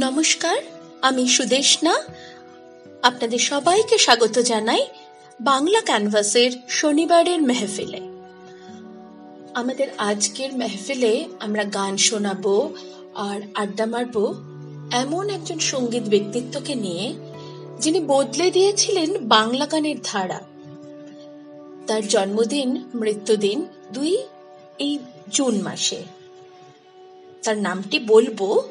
নমস্কার, আমি সুদেশনা। আপনাদের সবাইকে স্বাগত জানাই বাংলা ক্যানভাসের শনিবারের মেহফিলে। আমাদের আজকের মেহফিলে আমরা গান শোনাবো আর আড্ডা মারবো এমন একজন সংগীত ব্যক্তিত্বকে নিয়ে, যিনি বদলে দিয়েছিলেন বাংলা গানের ধারা। তার জন্মদিন, মৃত্যুদিন দুই এই জুন মাসে। তার নামটি বলব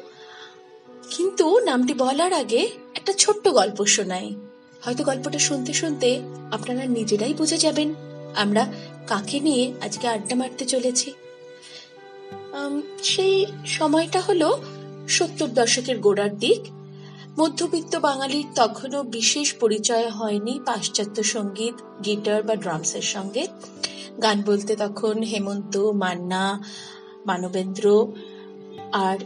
কিন্তু নামটি বলার আগে একটা ছোট্ট গল্প শোনাই। হয়তো গল্পটা শুনতে শুনতে আপনারা নিজেরাই বুঝে যাবেন। আমরা কাকে নিয়ে আজকে আড্ডা মারতে চলেছি? সেই সময়টা হলো সত্তর দশকের গোড়ার দিক। মধ্যবিত্ত বাঙালির তখনও বিশেষ পরিচয় হয়নি পাশ্চাত্য সংগীত, গিটার বা ড্রামসের সঙ্গে। গান বলতে তখন হেমন্ত, মান্না, মানবেন্দ্র আর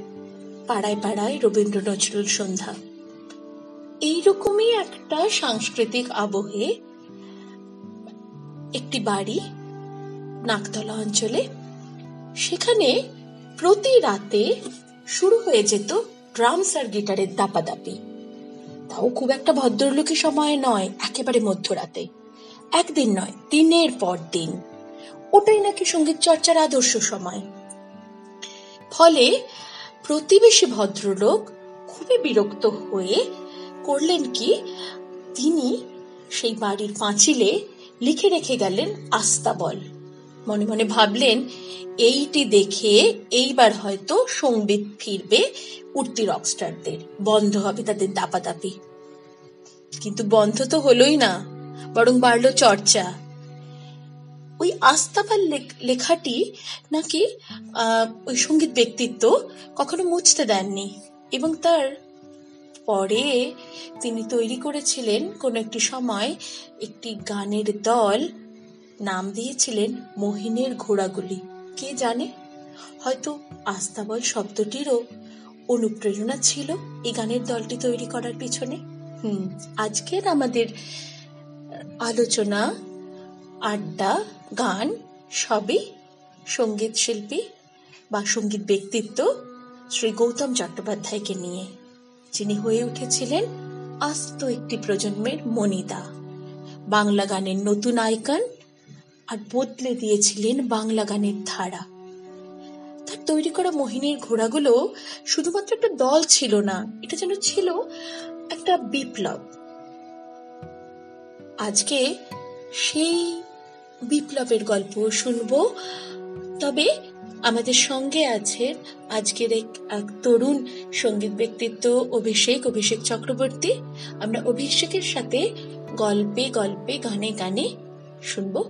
পাড়ায় পাড়ায় রবীন্দ্র নজরুল সন্ধ্যা। এইরকমই একটা সাংস্কৃতিক আবহে একটি বাড়ি নাকতলা অঞ্চলে। সেখানে প্রতি রাতে শুরু হয়ে যেত ড্রামস আর গিটারের দাপাদাপি। তাও খুব একটা ভদ্রলোকী সময় নয়, একেবারে মধ্যরাতে। একদিন নয়, দিনের পর দিন। ওটাই নাকি সংগীত চর্চার আদর্শ সময়। ফলে প্রতিবেশী ভদ্রলোক খুবই বিরক্ত হয়ে করলেন কি? তিনি সেই বাড়ির পাঁচিলে লিখে রেখে গেলেন আস্তাবল মনে মনে ভাবলেন, এইটি দেখে এইবার হয়তো সংগীত ফিরবে উঠতি রকস্টারদের। বন্ধ হবে তাদের দাপাদাপি। কিন্তু বন্ধ তো হলোই না, বরং বাড়লো চর্চা। ওই আস্তাবল লেখ- লেখাটি নাকি ওই সংগীত ব্যক্তিত্ব কখনো মুছতে দেননি এবং তার পরে তিনি তৈরি করেছিলেন কোন একটি সময় একটি গানের দল নাম দিয়েছিলেন মহিনের ঘোড়াগুলি। কে জানে? হয়তো আস্তাবল শব্দটিরও অনুপ্রেরণা ছিল এই গানের দলটি তৈরি করার পিছনে। হুম, আজকের আমাদের আলোচনা, আড্ডা গান সবই সংগীত শিল্পী বা সংগীত ব্যক্তিত্ব শ্রী গৌতম চট্টোপাধ্যায়কে নিয়ে। যিনি হয়ে উঠেছিলেন আস্ত একটি প্রজন্মের মনিদা বাংলা গানের নতুন আইকন আর বদলে দিয়েছিলেন বাংলা গানের ধারা। তার তৈরি করা মোহিনীর ঘোড়াগুলো শুধুমাত্র একটা দল ছিল না, এটা যেন ছিল একটা বিপ্লব। আজকে সেই বিপ্লবের গল্প শুনব। তবে আমাদের সঙ্গে আছেন আজকের এক এক তরুণ সংগীত ব্যক্তিত্ব অভিষেক অভিষেক চক্রবর্তী। আমরা অভিষেকের সাথে গল্পে গল্পে, গানে গানে শুনব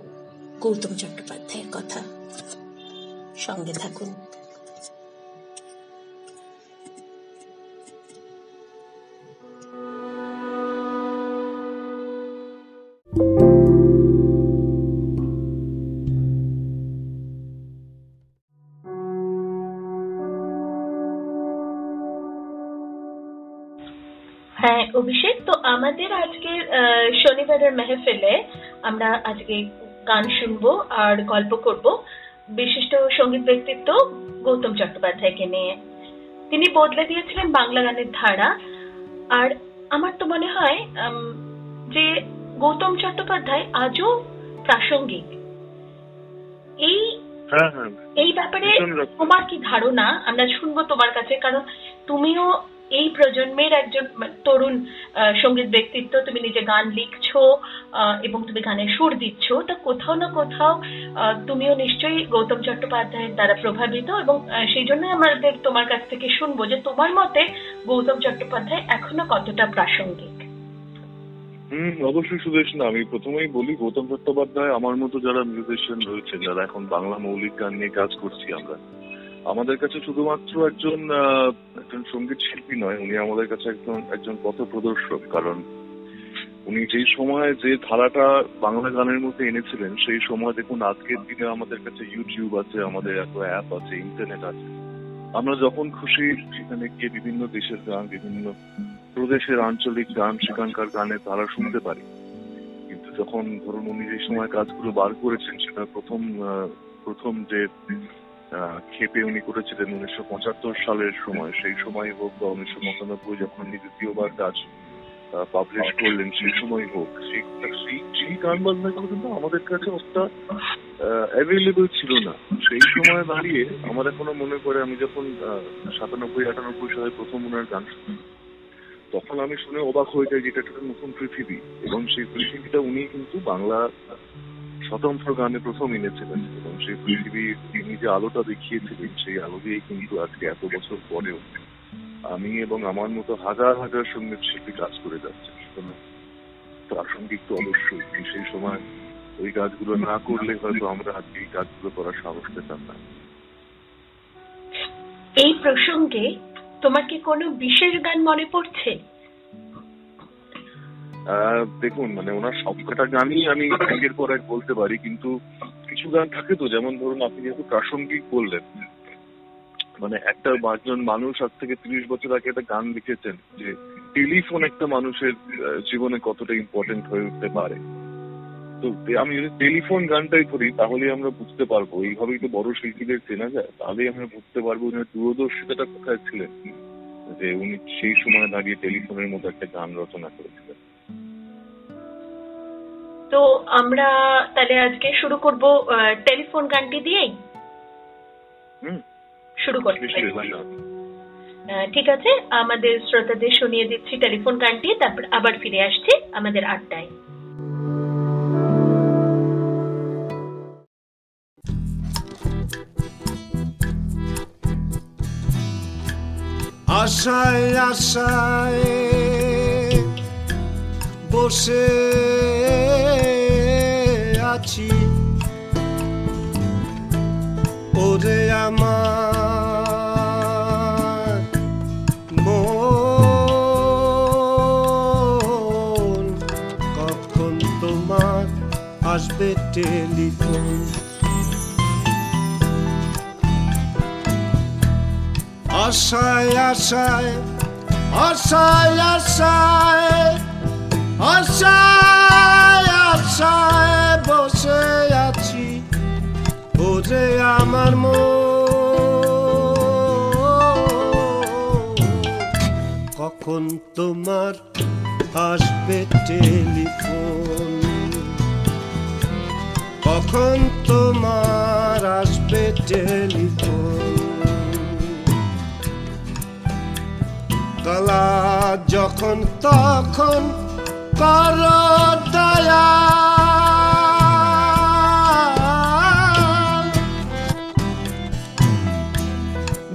গৌতম চট্টোপাধ্যায়ের কথা। সঙ্গে থাকুন। আমাদের আজকের শনিবারের মেহফিলে আমরা আজকে গান শুনব আর গল্প করব। বিশিষ্ট সংগীত ব্যক্তিত্ব গৌতম চট্টোপাধ্যায়কে নিয়ে। তিনি বদলে দিয়েছিলেন বাংলা গানের ধারা। আর আমার তো মনে হয় যে গৌতম চট্টোপাধ্যায় আজও প্রাসঙ্গিক। এই হ্যাঁ হ্যাঁ। এই ব্যাপারে তোমার কি ধারণা? আমরা শুনব তোমার কাছে কারণ তুমিও এই প্রজন্মের একজন তরুণ সংগীত ব্যক্তিত্ব, তুমি নিজে গান লিখছো এবং তুমি গানের সুর দিচ্ছ, তা কোথাও না কোথাও তুমিও নিশ্চয়ই গৌতম চট্টোপাধ্যায়ের দ্বারা প্রভাবিত এবং সেই জন্যই আমাদের তোমার কাছ থেকে শুনব যে তোমার মতে গৌতম চট্টোপাধ্যায় এখনও কতটা প্রাসঙ্গিক? হম, অবশ্যই সুদেশ না আমি প্রথমেই বলি গৌতম চট্টোপাধ্যায় আমার মতো যারা মিউজিশিয়ান রয়েছেন, যারা এখন বাংলা মৌলিক গান নিয়ে কাজ করছি আমরা আমাদের কাছে শুধুমাত্র একজন একজন সংগীত শিল্পী নয়, উনি আমাদের কাছে একজন একজন পথ প্রদর্শক। কারণ উনি যেই সময় যে ধারাটা বাংলা গানের মধ্যে এনেছিলেন, সেই সময় দেখুন, আজকের দিনে আমাদের কাছে ইউটিউব আছে, আমাদের এত অ্যাপ আছে ইন্টারনেট আছে। আমরা যখন খুশি সেখানে গিয়ে বিভিন্ন দেশের গান, বিভিন্ন প্রদেশের আঞ্চলিক গান, সেখানকার গানের ধারা শুনতে পারি। কিন্তু যখন ধরুন উনি যে সময় কাজগুলো বার করেছেন, সেটা প্রথম প্রথম যে ক্ষেপে উনি করেছিলেন উনিশশো পঁচাত্তর সালের সময়। সেই সময় হোক বা উনিশশো মতানব্বই যখন উনি দ্বিতীয়বার কাজ পাবলিশ করলেন সেই সময় হোক সেই গান বাজনাগুলো কিন্তু আমাদের কাছে অতটা অ্যাভেলেবল ছিল না। সেই সময় দাঁড়িয়ে আমার এখনও মনে পড়ে আমি যখন সাতানব্বই আটানব্বই সালে প্রথম ওনার গান শুনি তখন আমি শুনে অবাক হয়ে যাই যে এটা একটা নতুন পৃথিবী। এবং সেই পৃথিবীটা উনি কিন্তু বাংলা স্বতন্ত্র গানে প্রথম এনেছিলেন এবং সেই পৃথিবী তিনি যে আলোটা দেখিয়েছিলেন, সেই আলো দিয়েই কিন্তু আজকে এত বছর পরেও আমি এবং আমার মতো হাজার হাজার সংগীত শিল্পী কাজ করে যাচ্ছে। প্রাসঙ্গিক তো অবশ্যই সেই সময় ওই কাজগুলো না করলে হয়তো আমরা আজকে এই কাজগুলো করার সাহস পেতাম না। এই প্রসঙ্গে তোমার কি কোনো বিশেষ গান মনে পড়ছে? দেখুন মানে ওনার সবকটা গানই আমি একের পর এক বলতে পারি, কিন্তু কিছু গান থাকে তো, যেমন ধরুন আপনি যেহেতু প্রাসঙ্গিক বললেন মানে একটা একজন মানুষ আজ থেকে তিরিশ বছর আগে একটা গান লিখেছেন যে টেলিফোন একটা মানুষের জীবনে কতটা ইম্পর্টেন্ট হয়ে উঠতে পারে। তো আমি যদি টেলিফোন গানটাই ধরি তাহলে আমরা বুঝতে পারব, এইভাবেই তো বড় শিল্পীদের চেনা যায়, তাহলেই আমরা বুঝতে পারব উনি দূরদর্শিতাটা কোথায় ছিলেন, যে উনি সেই সময় দাঁড়িয়ে টেলিফোনের মতো একটা গান রচনা করেছিলেন। তো আমরা তাহলে আজকে শুরু করব টেলিফোন গানটি দিয়েই? হুম। শুরু করতে ঠিক আছে আমাদের শ্রোতাদের শুনিয়ে দিচ্ছি টেলিফোন গানটি তারপর আবার ফিরে আসছি আমাদের আড্ডায়। আশায় আশায় বসে আসবে টেলিফোন। আশায় বসে আছি। ওরে আমার মন। কখন তোমার আসবে টেলিফোন? কখন তোমার আসবে টেলিফোন? গলা যখন তখন কর দয়া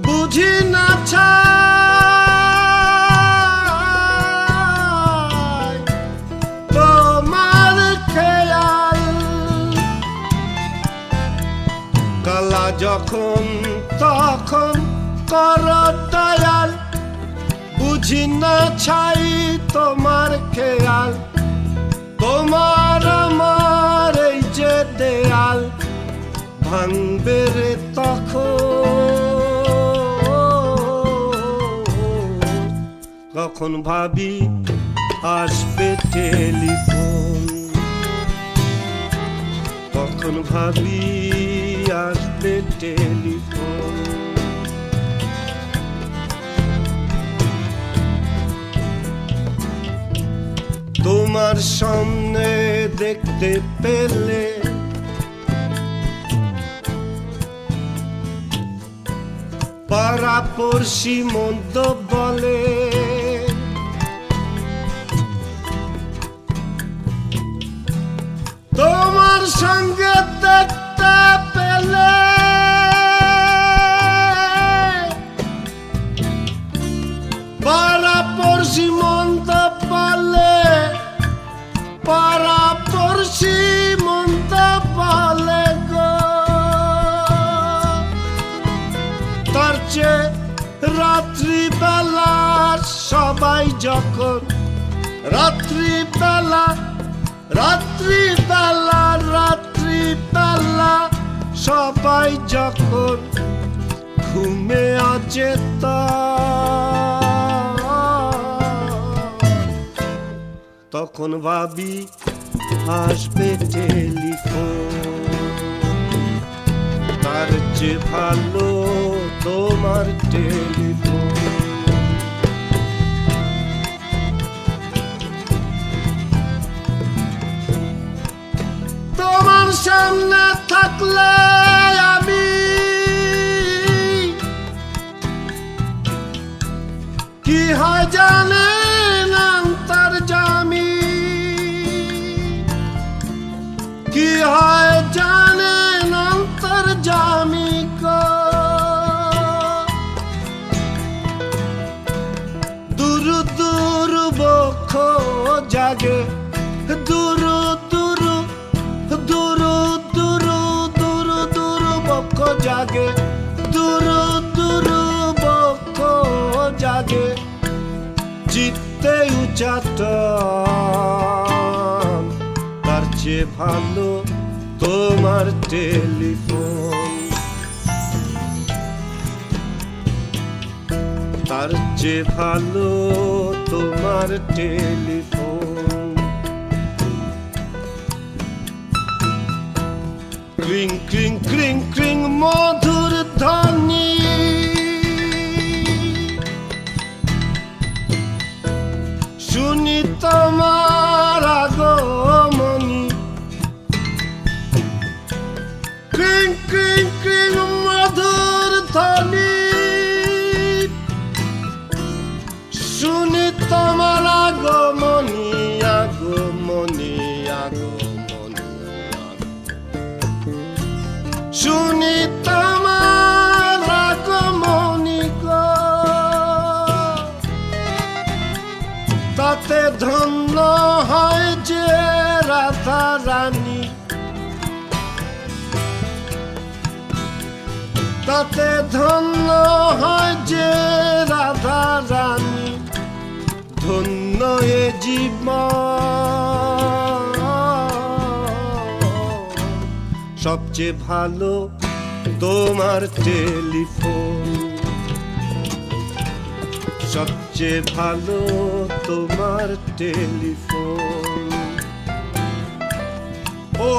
বুঝি না কর দয়াল, বুঝি না ছাই তোমার খেয়াল। তোমার আমার এই যে দেয়াল ভাঙবে রে তখন। কখন ভাবি আসবে টেলিফোন। কখন ভাবি আসবে টেলিফোন। তোমার সামনে দেখতে পেলে। পাড়া পড়শি মন্দ বলে। তাতে ধন্য হয় যে রাধা রানী। ধন্য এ জীবন। সবচেয়ে ভালো তোমার টেলিফোন। সবচেয়ে ভালো তোমার টেলিফোন। ও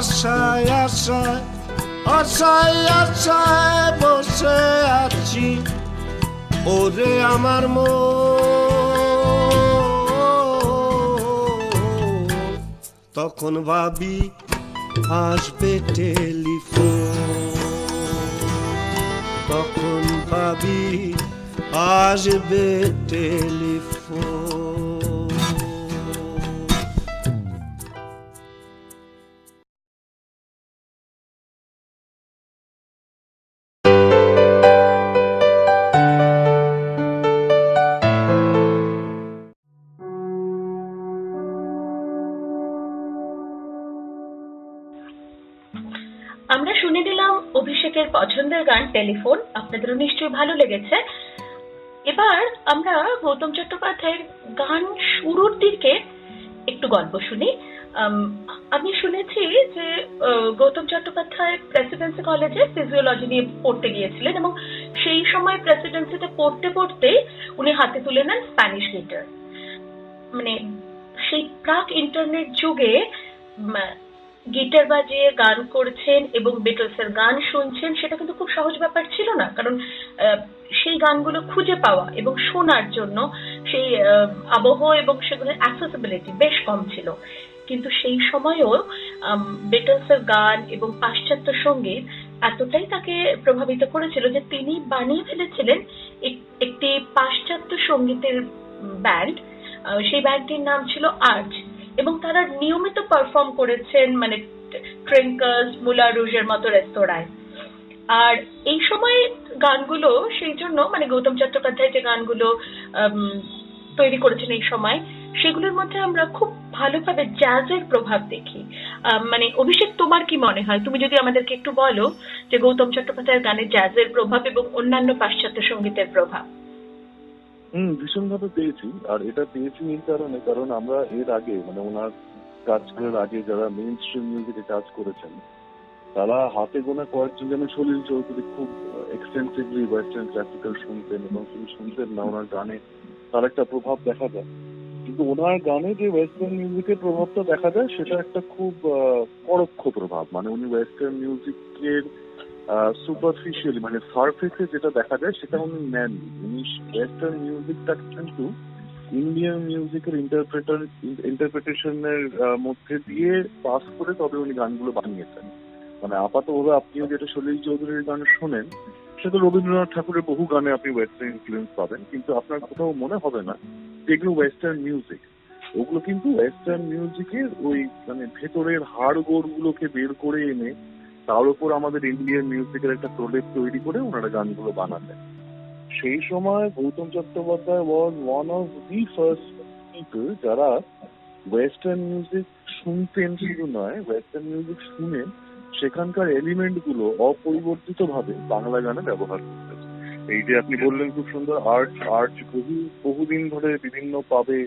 আশায় আশায় বসে আছি। ওরে আমার মন। তখন ভাবি, আসবে টেলিফোন। তখন ভাবি, আসবে টেলিফোন। টেলিফোন। আপনাদেরও নিশ্চয়ই ভালো লেগেছে। এবার আমরা গৌতম চট্টোপাধ্যায়ের গান শুরুর দিকে একটু গল্প শুনি। আমি শুনেছি যে গৌতম চট্টোপাধ্যায় প্রেসিডেন্সি কলেজে ফিজিওলজি নিয়ে পড়তে গিয়েছিলেন এবং সেই সময় প্রেসিডেন্সিতে পড়তে পড়তে উনি হাতে তুলে নেন স্প্যানিশ গিটার মানে সেই প্রাক ইন্টারনেট যুগে গিটার বাজিয়ে গান করছেন এবং বিটলসের গান শুনছেন, সেটা কিন্তু খুব সহজ ব্যাপার ছিল না। কারণ সেই গানগুলো খুঁজে পাওয়া এবং শোনার জন্য সেই আবহ এবং সেগুলোর অ্যাক্সেসিবিলিটি বেশ কম ছিল। কিন্তু সেই সময়েও বিটলসের গান এবং পাশ্চাত্য সংগীত এতটাই তাকে প্রভাবিত করেছিল যে তিনি বানিয়ে ফেলেছিলেন এক- একটি পাশ্চাত্য সঙ্গীতের ব্যান্ড সেই ব্যান্ডটির নাম ছিল আর্জ এবং তারা নিয়মিত পারফর্ম করেছেন মানে ট্রেঙ্কার্স মুলা রুজের মতো রেস্তোরাঁয় আর এই সময় গানগুলো, সেই জন্য মানে গৌতম চট্টোপাধ্যায় যে গানগুলো তৈরি করেছেন এই সময়, সেগুলোর মধ্যে আমরা খুব ভালোভাবে জ্যাজের প্রভাব দেখি। মানে অভিষেক, তোমার কি মনে হয়? তুমি যদি আমাদেরকে একটু বলো যে গৌতম চট্টোপাধ্যায়ের গানে জ্যাজের প্রভাব এবং অন্যান্য পাশ্চাত্য সঙ্গীতের প্রভাব। হুম, ভীষণভাবে পেয়েছি। আর এটা পেয়েছি এই কারণে, কারণ আমরা এর আগে মানে ওনার কাজ করার আগে যারা মেইন স্ট্রিম মিউজিকে কাজ করেছেন, তারা হাতে গোনা কয়েকজন যেন সলিল চৌধুরী খুব এক্সটেন্সিভলি ওয়েস্টার্ন ক্লাসিক্যাল শুনতেন এবং শুধু শুনতেন না ওনার গানে, তার একটা প্রভাব দেখা যায়। কিন্তু ওনার গানে যে ওয়েস্টার্ন মিউজিকের প্রভাবটা দেখা যায়, সেটা একটা খুব পরোক্ষ প্রভাব। মানে উনি ওয়েস্টার্ন মিউজিকের সুপারফিশিয়ালি মানে সারফেসে যেটা দেখা যায়, সেটা উনি নেন। উনি ওয়েস্টার্ন মিউজিকটাকে কিন্তু ইন্ডিয়ান মিউজিকের ইন্টারপ্রেটার ইন্টারপ্রিটেশনের মধ্যে দিয়ে পাস করে তবে উনি গানগুলো বানিয়েছেন। মানে আপাতভাবে আপনিও যেটা সলিল চৌধুরীর গান শোনেন সেটা রবীন্দ্রনাথ ঠাকুরের বহু গানে আপনি ওয়েস্টার্ন ইনফ্লুয়েন্স পাবেন, কিন্তু আপনার কোথাও মনে হবে না যে এগুলো ওয়েস্টার্ন মিউজিক ওগুলো কিন্তু ওয়েস্টার্ন মিউজিকের ওই মানে ভেতরের হাড় গোড় গুলোকে বের করে এনে তার উপর আমাদের ইন্ডিয়ান মিউজিকের একটা প্রলেপ তৈরি করে ওনারা গানগুলো বানাতেন সেই সময় Gautam Chattopadhyay was one of the first people যারা ওয়েস্টার্ন মিউজিক শুনতেন, শুধু নয় ওয়েস্টার্ন মিউজিক শুনে সেখানকার এলিমেন্টগুলো অপরিবর্তিত ভাবে বাংলা গানে ব্যবহার করতেন। এই যে আপনি বললেন খুব সুন্দর আর্ট আর্ট বহু, বহুদিন ধরে বিভিন্ন পাবে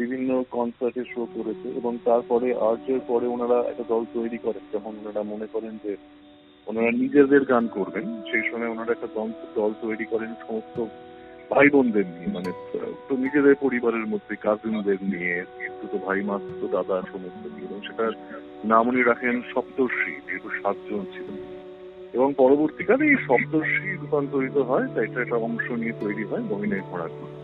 বিভিন্ন কনসার্টে শো করেছে এবং তারপরে আর্টের পরে ওনারা একটা দল তৈরি করেন। যখন ওনারা মনে করেন যে ওনারা নিজেদের গান করবেন, সেই সময় ওনারা একটা দল তৈরি করেন সমস্ত ভাই বোনদের নিয়ে মানে তো নিজেদের পরিবারের মধ্যে কাজিনদের নিয়ে তো ভাই, মা তো দাদা সমস্ত নিয়ে। এবং সেটার নাম উনি রাখেন সপ্তর্ষি, যেহেতু সাতজন ছিল এবং পরবর্তীকালে এই সপ্তর্ষি রূপান্তরিত হয়, তাই এটা একটা অংশ নিয়ে তৈরি হয়, মহিনের ঘোড়াগুলি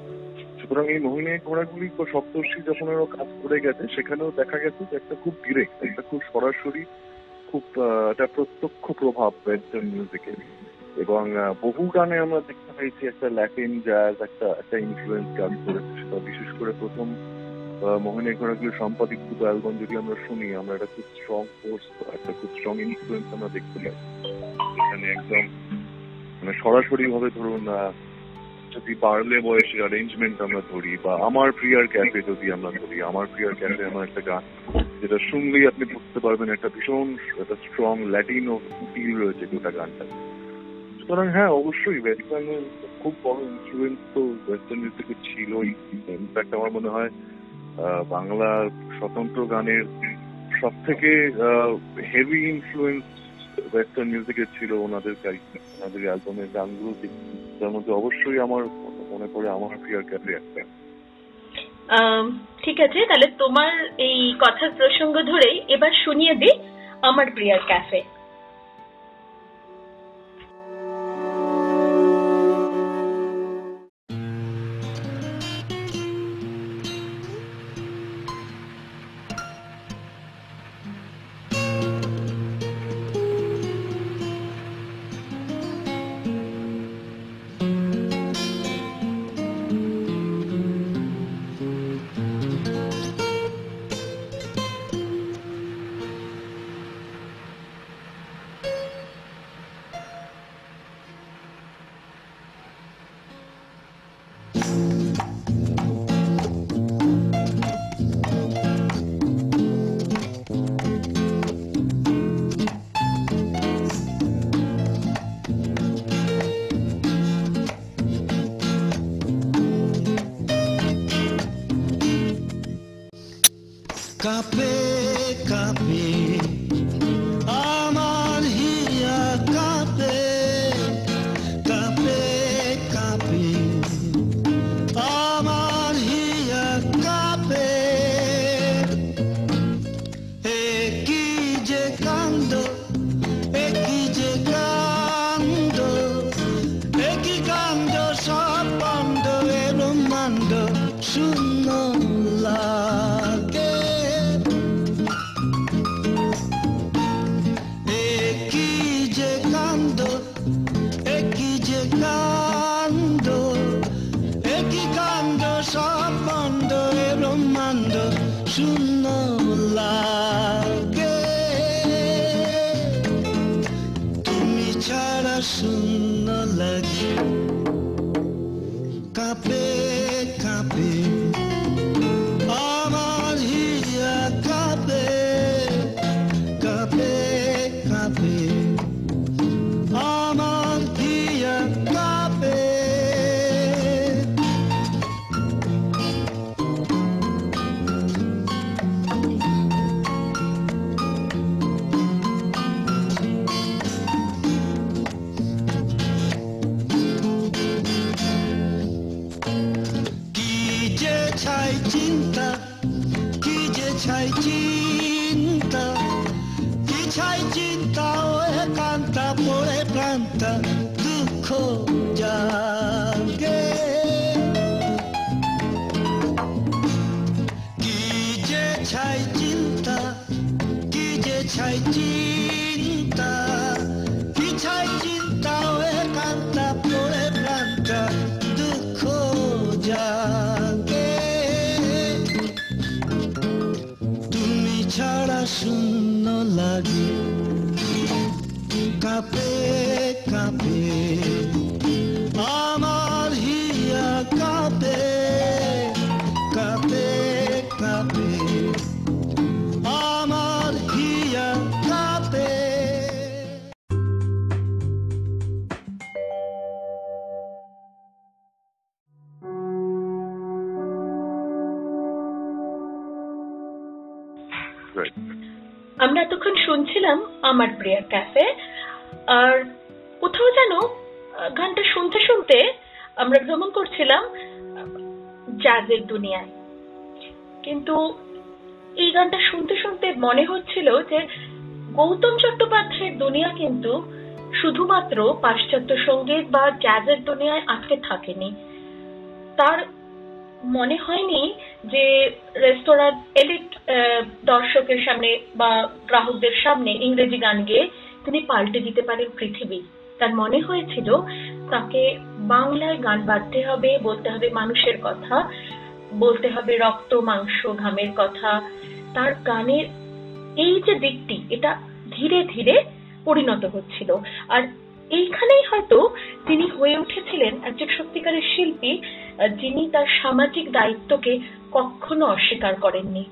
সুতরাং এই মহিনের ঘোড়াগুলি সপ্তর্ষি যখন ওরা কাজ করে গেছে, সেখানেও দেখা গেছে যে একটা খুব ডিরেক্ট একটা খুব সরাসরি খুব একটা প্রত্যক্ষ প্রভাব ওয়েস্টার্ন মিউজিকের এবং বহু গানে আমরা দেখতে পেয়েছি একটা ল্যাটিন জ্যাজ একটা একটা ইনফ্লুয়েন্স কাজ করেছে সেটা বিশেষ করে প্রথম মোহিনী ঘোড়াগুলি সম্পাদিত অ্যালবাম যদি আমরা শুনি, আমরা একটা খুব স্ট্রং ফোর্স একটা খুব স্ট্রং ইনফ্লুয়েন্স আমরা দেখতে পাই। এখানে একদম মানে সরাসরি ভাবে ধরুন যদি বাড়লে বয়সের অ্যারেঞ্জমেন্ট আমরা ধরি, বা আমার প্রিয়ার ক্যাফে যদি আমরা ধরি, আমার প্রিয়ার ক্যাফে আমার একটা গান, যেটা শুনলেই আপনি বুঝতে পারবেন একটা ভীষণ, একটা স্ট্রং ল্যাটিন ও ফিল রয়েছে গোটা গানটা সুতরাং হ্যাঁ অবশ্যই ওয়েস্টার্নের খুব বড় ইনফ্লুয়েন্স তো ওয়েস্টার্ন মিউজিকের ছিলই। ইনফ্যাক্ট আমার মনে হয় বাংলার স্বতন্ত্র গানের সব থেকে হেভি ইনফ্লুয়েন্স ওয়েস্টার্ন মিউজিকের ছিল ওনাদের ওনাদের অ্যালবামের গানগুলো যার মধ্যে অবশ্যই আমার মনে পড়ে আমার প্রিয় ক্যাফে একটা। ঠিক আছে, তাহলে তোমার এই কথার প্রসঙ্গ ধরেই এবার শুনিয়ে দিই আমার প্রিয়ার ক্যাফে লাগে আর কোথাও যেন গানটা শুনতে শুনতে আমরা ভ্রমণ করছিলাম জাজের দুনিয়ায়। কিন্তু এই গানটা শুনতে শুনতে মনে হচ্ছিল যে গৌতম চট্টোপাধ্যায়ের দুনিয়া কিন্তু শুধুমাত্র পাশ্চাত্য সংগীত বা জ্যাজের দুনিয়ায় আটকে থাকেনি। তার মনে হয়নি যে রেস্তোরাঁর এলিট দর্শকের সামনে বা গ্রাহকদের সামনে ইংরেজি গান গেয়ে তিনি পাল্টে দিতে পারেন পৃথিবী। তার মনে হয়েছিল, তাকে বাংলায় গান বাঁধতে হবে, বলতে হবে মানুষের কথা, বলতে হবে রক্ত, মাংস, ঘামের কথা। তার গানের এই যে দিকটি, এটা ধীরে ধীরে পরিণত হচ্ছিল। আর এইখানেই হয়তো তিনি হয়ে উঠেছিলেন একজন সত্যিকারের শিল্পী, যিনি তার সামাজিক দায়িত্বকে কখনো অস্বীকার করেননি।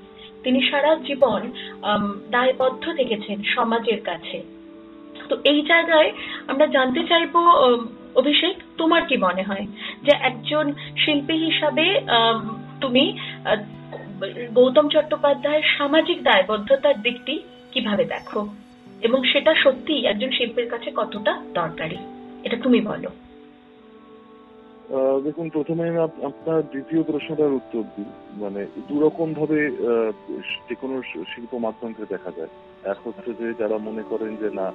তিনি সারা জীবন দায়বদ্ধ থেকেছেন সমাজের কাছে। তো এই জায়গায় আমরা জানতে চাইব অভিষেক, তোমার কি মনে হয় যে একজন শিল্পী হিসাবে তুমি গৌতম চট্টোপাধ্যায়ের সামাজিক দায়বদ্ধতার দিকটি কীভাবে দেখো? এবং সেটা সত্যি একজন শিল্পীর কাছে কতটা দরকারি? এটা তুমি বলো। দেখুন, প্রথমে আপনার দ্বিতীয় প্রশ্নটার উত্তর দিই। মানে দু রকম ভাবে যে কোনো শিল্প মাধ্যমকে দেখা যায়। এক হচ্ছে যে, যারা মনে করেন যে, না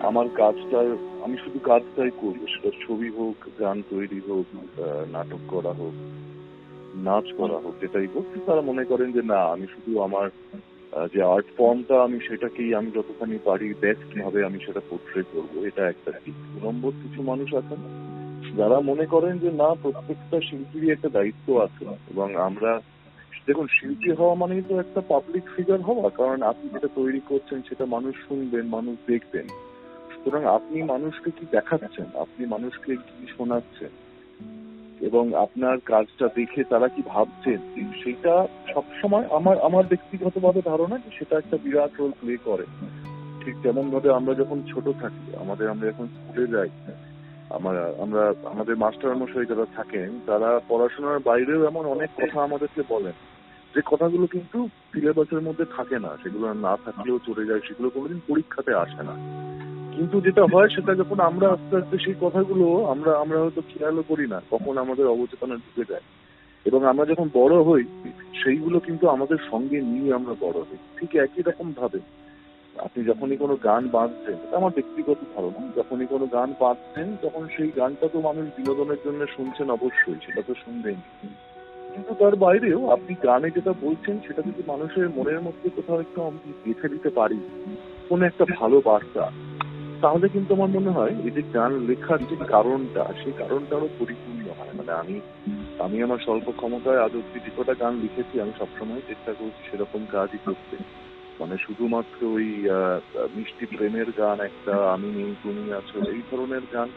আমার কাজটা, আমি শুধু কাজটাই করব, সেটা ছবি হোক, গান তৈরি হোক নাটক করা হোক, নাচ করা হোক, যেটাই হোক তারা মনে করেন যে না, আমি শুধু আমার যে আর্ট ফর্মটা আমি সেটাকেই আমি যতখানি পারি বেস্ট ভাবে আমি সেটা পোর্ট্রে করব, এটা একটা দিক। নম্বর কিছু মানুষ আছেন যারা মনে করেন যে না, প্রত্যেকটা শিল্পীরই একটা দায়িত্ব আছে, এবং আমরা, দেখুন, শিল্পী হওয়া মানেই তো একটা পাবলিক ফিগার হওয়া, কারণ আপনি যেটা তৈরি করছেন, সেটা মানুষ শুনবেন, মানুষ দেখবেন। সুতরাং আপনি মানুষকে কি দেখাচ্ছেন? আপনি মানুষকে কি শোনাচ্ছেন। এবং আপনার কাজটা দেখে তারা কি ভাবছেন? সেটা সবসময় আমার আমার ব্যক্তিগতভাবে ধারণা যে সেটা একটা বিরাট রোল প্লে করে। ঠিক তেমন ভাবে আমরা যখন ছোট থাকি, আমাদের, আমরা যখন স্কুলে যাই, আমরা আমরা, আমাদের মাস্টার মশাই যারা থাকেন, তারা পড়াশোনার বাইরেও এমন অনেক কথা আমাদেরকে বলেন। যে কথাগুলো কিন্তু সিলেবাসের মধ্যে থাকে না, সেগুলো না থাকলেও চলে যায়, সেগুলো কোনোদিন পরীক্ষাতে আসে না। কিন্তু যেটা হয় সেটা যখন আমরা আস্তে আস্তে সেই কথাগুলো, আমরা আমরা হয়তো খেয়ালও করি না, কখন আমাদের অবচেতনা ঢুকে যায়। এবং আমরা যখন বড় হই, সেইগুলো কিন্তু আমাদের সঙ্গে নিয়ে আমরা বড় হই। ঠিক একই রকম ভাবে, আপনি যখনই কোনো গান বাঁধছেন আমার ব্যক্তিগত ধারণা, যখনই কোনো গান বাঁধছেন তখন সেই গানটা তো মানুষ বিনোদনের জন্য শুনছেন অবশ্যই, সেটা তো শুনবেন। কিন্তু তার বাইরেও আপনি গানে যেটা বলছেন, সেটা যদি মানুষের মনের মধ্যে কোথাও একটু আমি গেঁথে দিতে পারি, কোনো একটা ভালো বার্তা তাহলে কিন্তু আমার মনে হয় এই যে গান লেখার যে কারণটা, সেই কারণটা আরও পরিপূর্ণ হয়। মানে আমি আমি আমার স্বল্প ক্ষমতায় আজ অব্দি কটা গান লিখেছি, আমি সবসময় চেষ্টা করছি সেরকম কাজই করতে। মানে শুধুমাত্র ওই মিষ্টি প্রেমের গান, একটা আমি নেই, তুমি আছো, এই ধরনের গান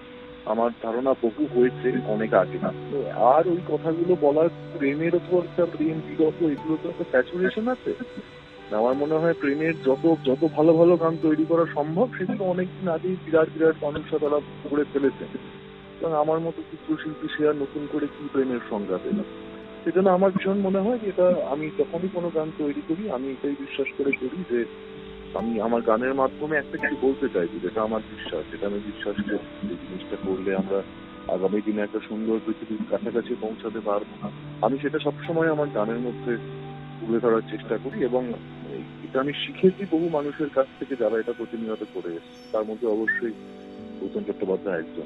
আমার ধারণা বহু হয়েছে অনেক আগে। তো আর ওই কথাগুলো বলার প্রেমের ওপর একটা প্রেম বিগত এগুলো তো একটা স্যাচুরেশন আছে? আমার মনে হয় প্রেমের যত যত ভালো ভালো গান তৈরি করা সম্ভব, সেগুলো অনেকদিন আগেই বিরাট বিরাট মানুষরা তারা করে ফেলেছে। এবং আমার মতো চিত্রশিল্পী সে আর নতুন করে কি প্রেমের সংজ্ঞা পেল? সেজন্য আমার ভীষণ মনে হয় যে এটা আমি যখনই কোনো গান তৈরি করি, আমি এটাই বিশ্বাস করে করি যে আমি আমার গানের মাধ্যমে একটা কিছু বলতে চাইছি, যেটা আমার বিশ্বাস, যেটা আমি বিশ্বাস করি। যে জিনিসটা করলে আমরা আগামী দিনে একটা সুন্দর পৃথিবীর কাছাকাছি পৌঁছাতে পারব না। আমি সেটা সবসময় আমার গানের মধ্যে তুলে ধরার চেষ্টা করি এবং এটা আমি শিখেছি বহু মানুষের কাছ থেকে যারা এটা প্রতিনিয়ত করে তার মধ্যে অবশ্যই গৌতম চট্টোপাধ্যায় একজন।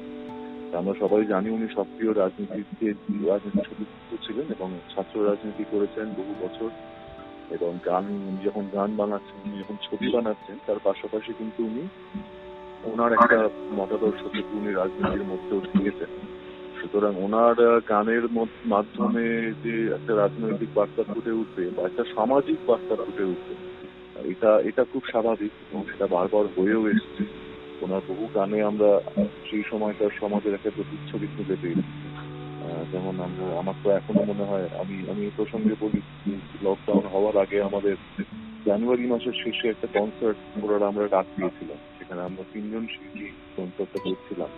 আমরা সবাই জানি উনি সক্রিয় রাজনীতিতে রাজনীতির সাথে যুক্ত ছিলেন এবং ছাত্র রাজনীতি করেছেন বহু বছর। এবং গান, উনি যখন গান বানাচ্ছেন, উনি যখন ছবি বানাচ্ছেন, তার পাশাপাশি কিন্তু উনি ওনার একটা মতাদর্শ থেকে উনি রাজনীতির মধ্যেও দিয়েছেন সুতরাং ওনার গানের মধ্য- মাধ্যমে যে একটা রাজনৈতিক বার্তা ফুটে উঠবে বা একটা সামাজিক বার্তা ফুটে উঠবে এটা এটা খুব স্বাভাবিক এবং সেটা বারবার হয়েও এসছে। ওনার বহু গানে আমরা সেই সময়কার সমাজের একটা প্রতিচ্ছবি খুঁজে পেয়েছি। যেমন আমরা, আমার তো এখনও মনে হয়, আমি আমি এই প্রসঙ্গে বলি লকডাউন হওয়ার আগে আমাদের জানুয়ারি মাসের শেষে একটা কনসার্ট করার আমরা ডাক দিয়েছিলাম। সেখানে আমরা তিনজন শিল্পী কনসার্টটা করছিলাম।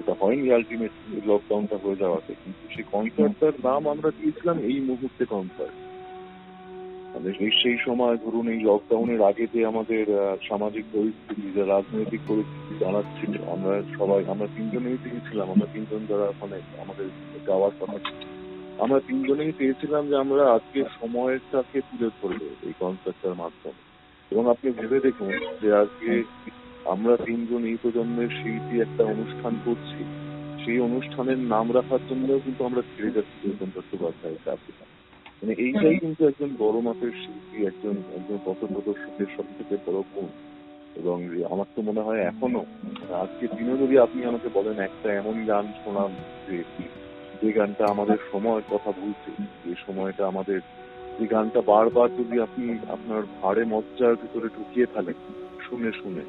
এটা হয়নি আলটিমেট লকডাউনটা হয়ে যাওয়াতে, কিন্তু সেই কনসার্টটার নাম আমরা দিয়েছিলাম এই মুহূর্তে কনসার্ট মানে সেই সময়, ধরুন এই লকডাউনের আগে যে আমাদের সামাজিক পরিস্থিতি, যে রাজনৈতিক পরিস্থিতি জানাচ্ছিল, আমরা সবাই, আমরা তিনজনেই পেয়েছিলাম, আমরা তিনজন যারা মানে আমাদের গাওয়ার কথা। আমরা তিনজনেই পেয়েছিলাম যে আমরা আজকে সময়টাকে তুলে ধরবো এই কনসার্টটার মাধ্যমে। এবং আপনি ভেবে দেখুন যে আজকে আমরা তিনজন এই প্রজন্মের শিল্পী একটা অনুষ্ঠান করছি। সেই অনুষ্ঠানের নাম রাখার জন্য কিন্তু আমরা ছেড়ে যাচ্ছি গৌতম চট্টোপাধ্যায়ের কাছে মানে এইটাই কিন্তু একজন বড় মাপের শিল্পী একজন একজন পথ প্রদর্শকের সব থেকে বড় গুণ। এবং আমার তো মনে হয় এখনও আজকে দিনে যদি আপনি আমাকে বলেন একটা এমন গান শোনান যে যে গানটা আমাদের সময়ের কথা বলছে যে সময়টা আমাদের যে গানটা বারবার যদি আপনি আপনার ভাড়ে মজ্জার ভিতরে ঢুকিয়ে ফেলেন শুনে শুনে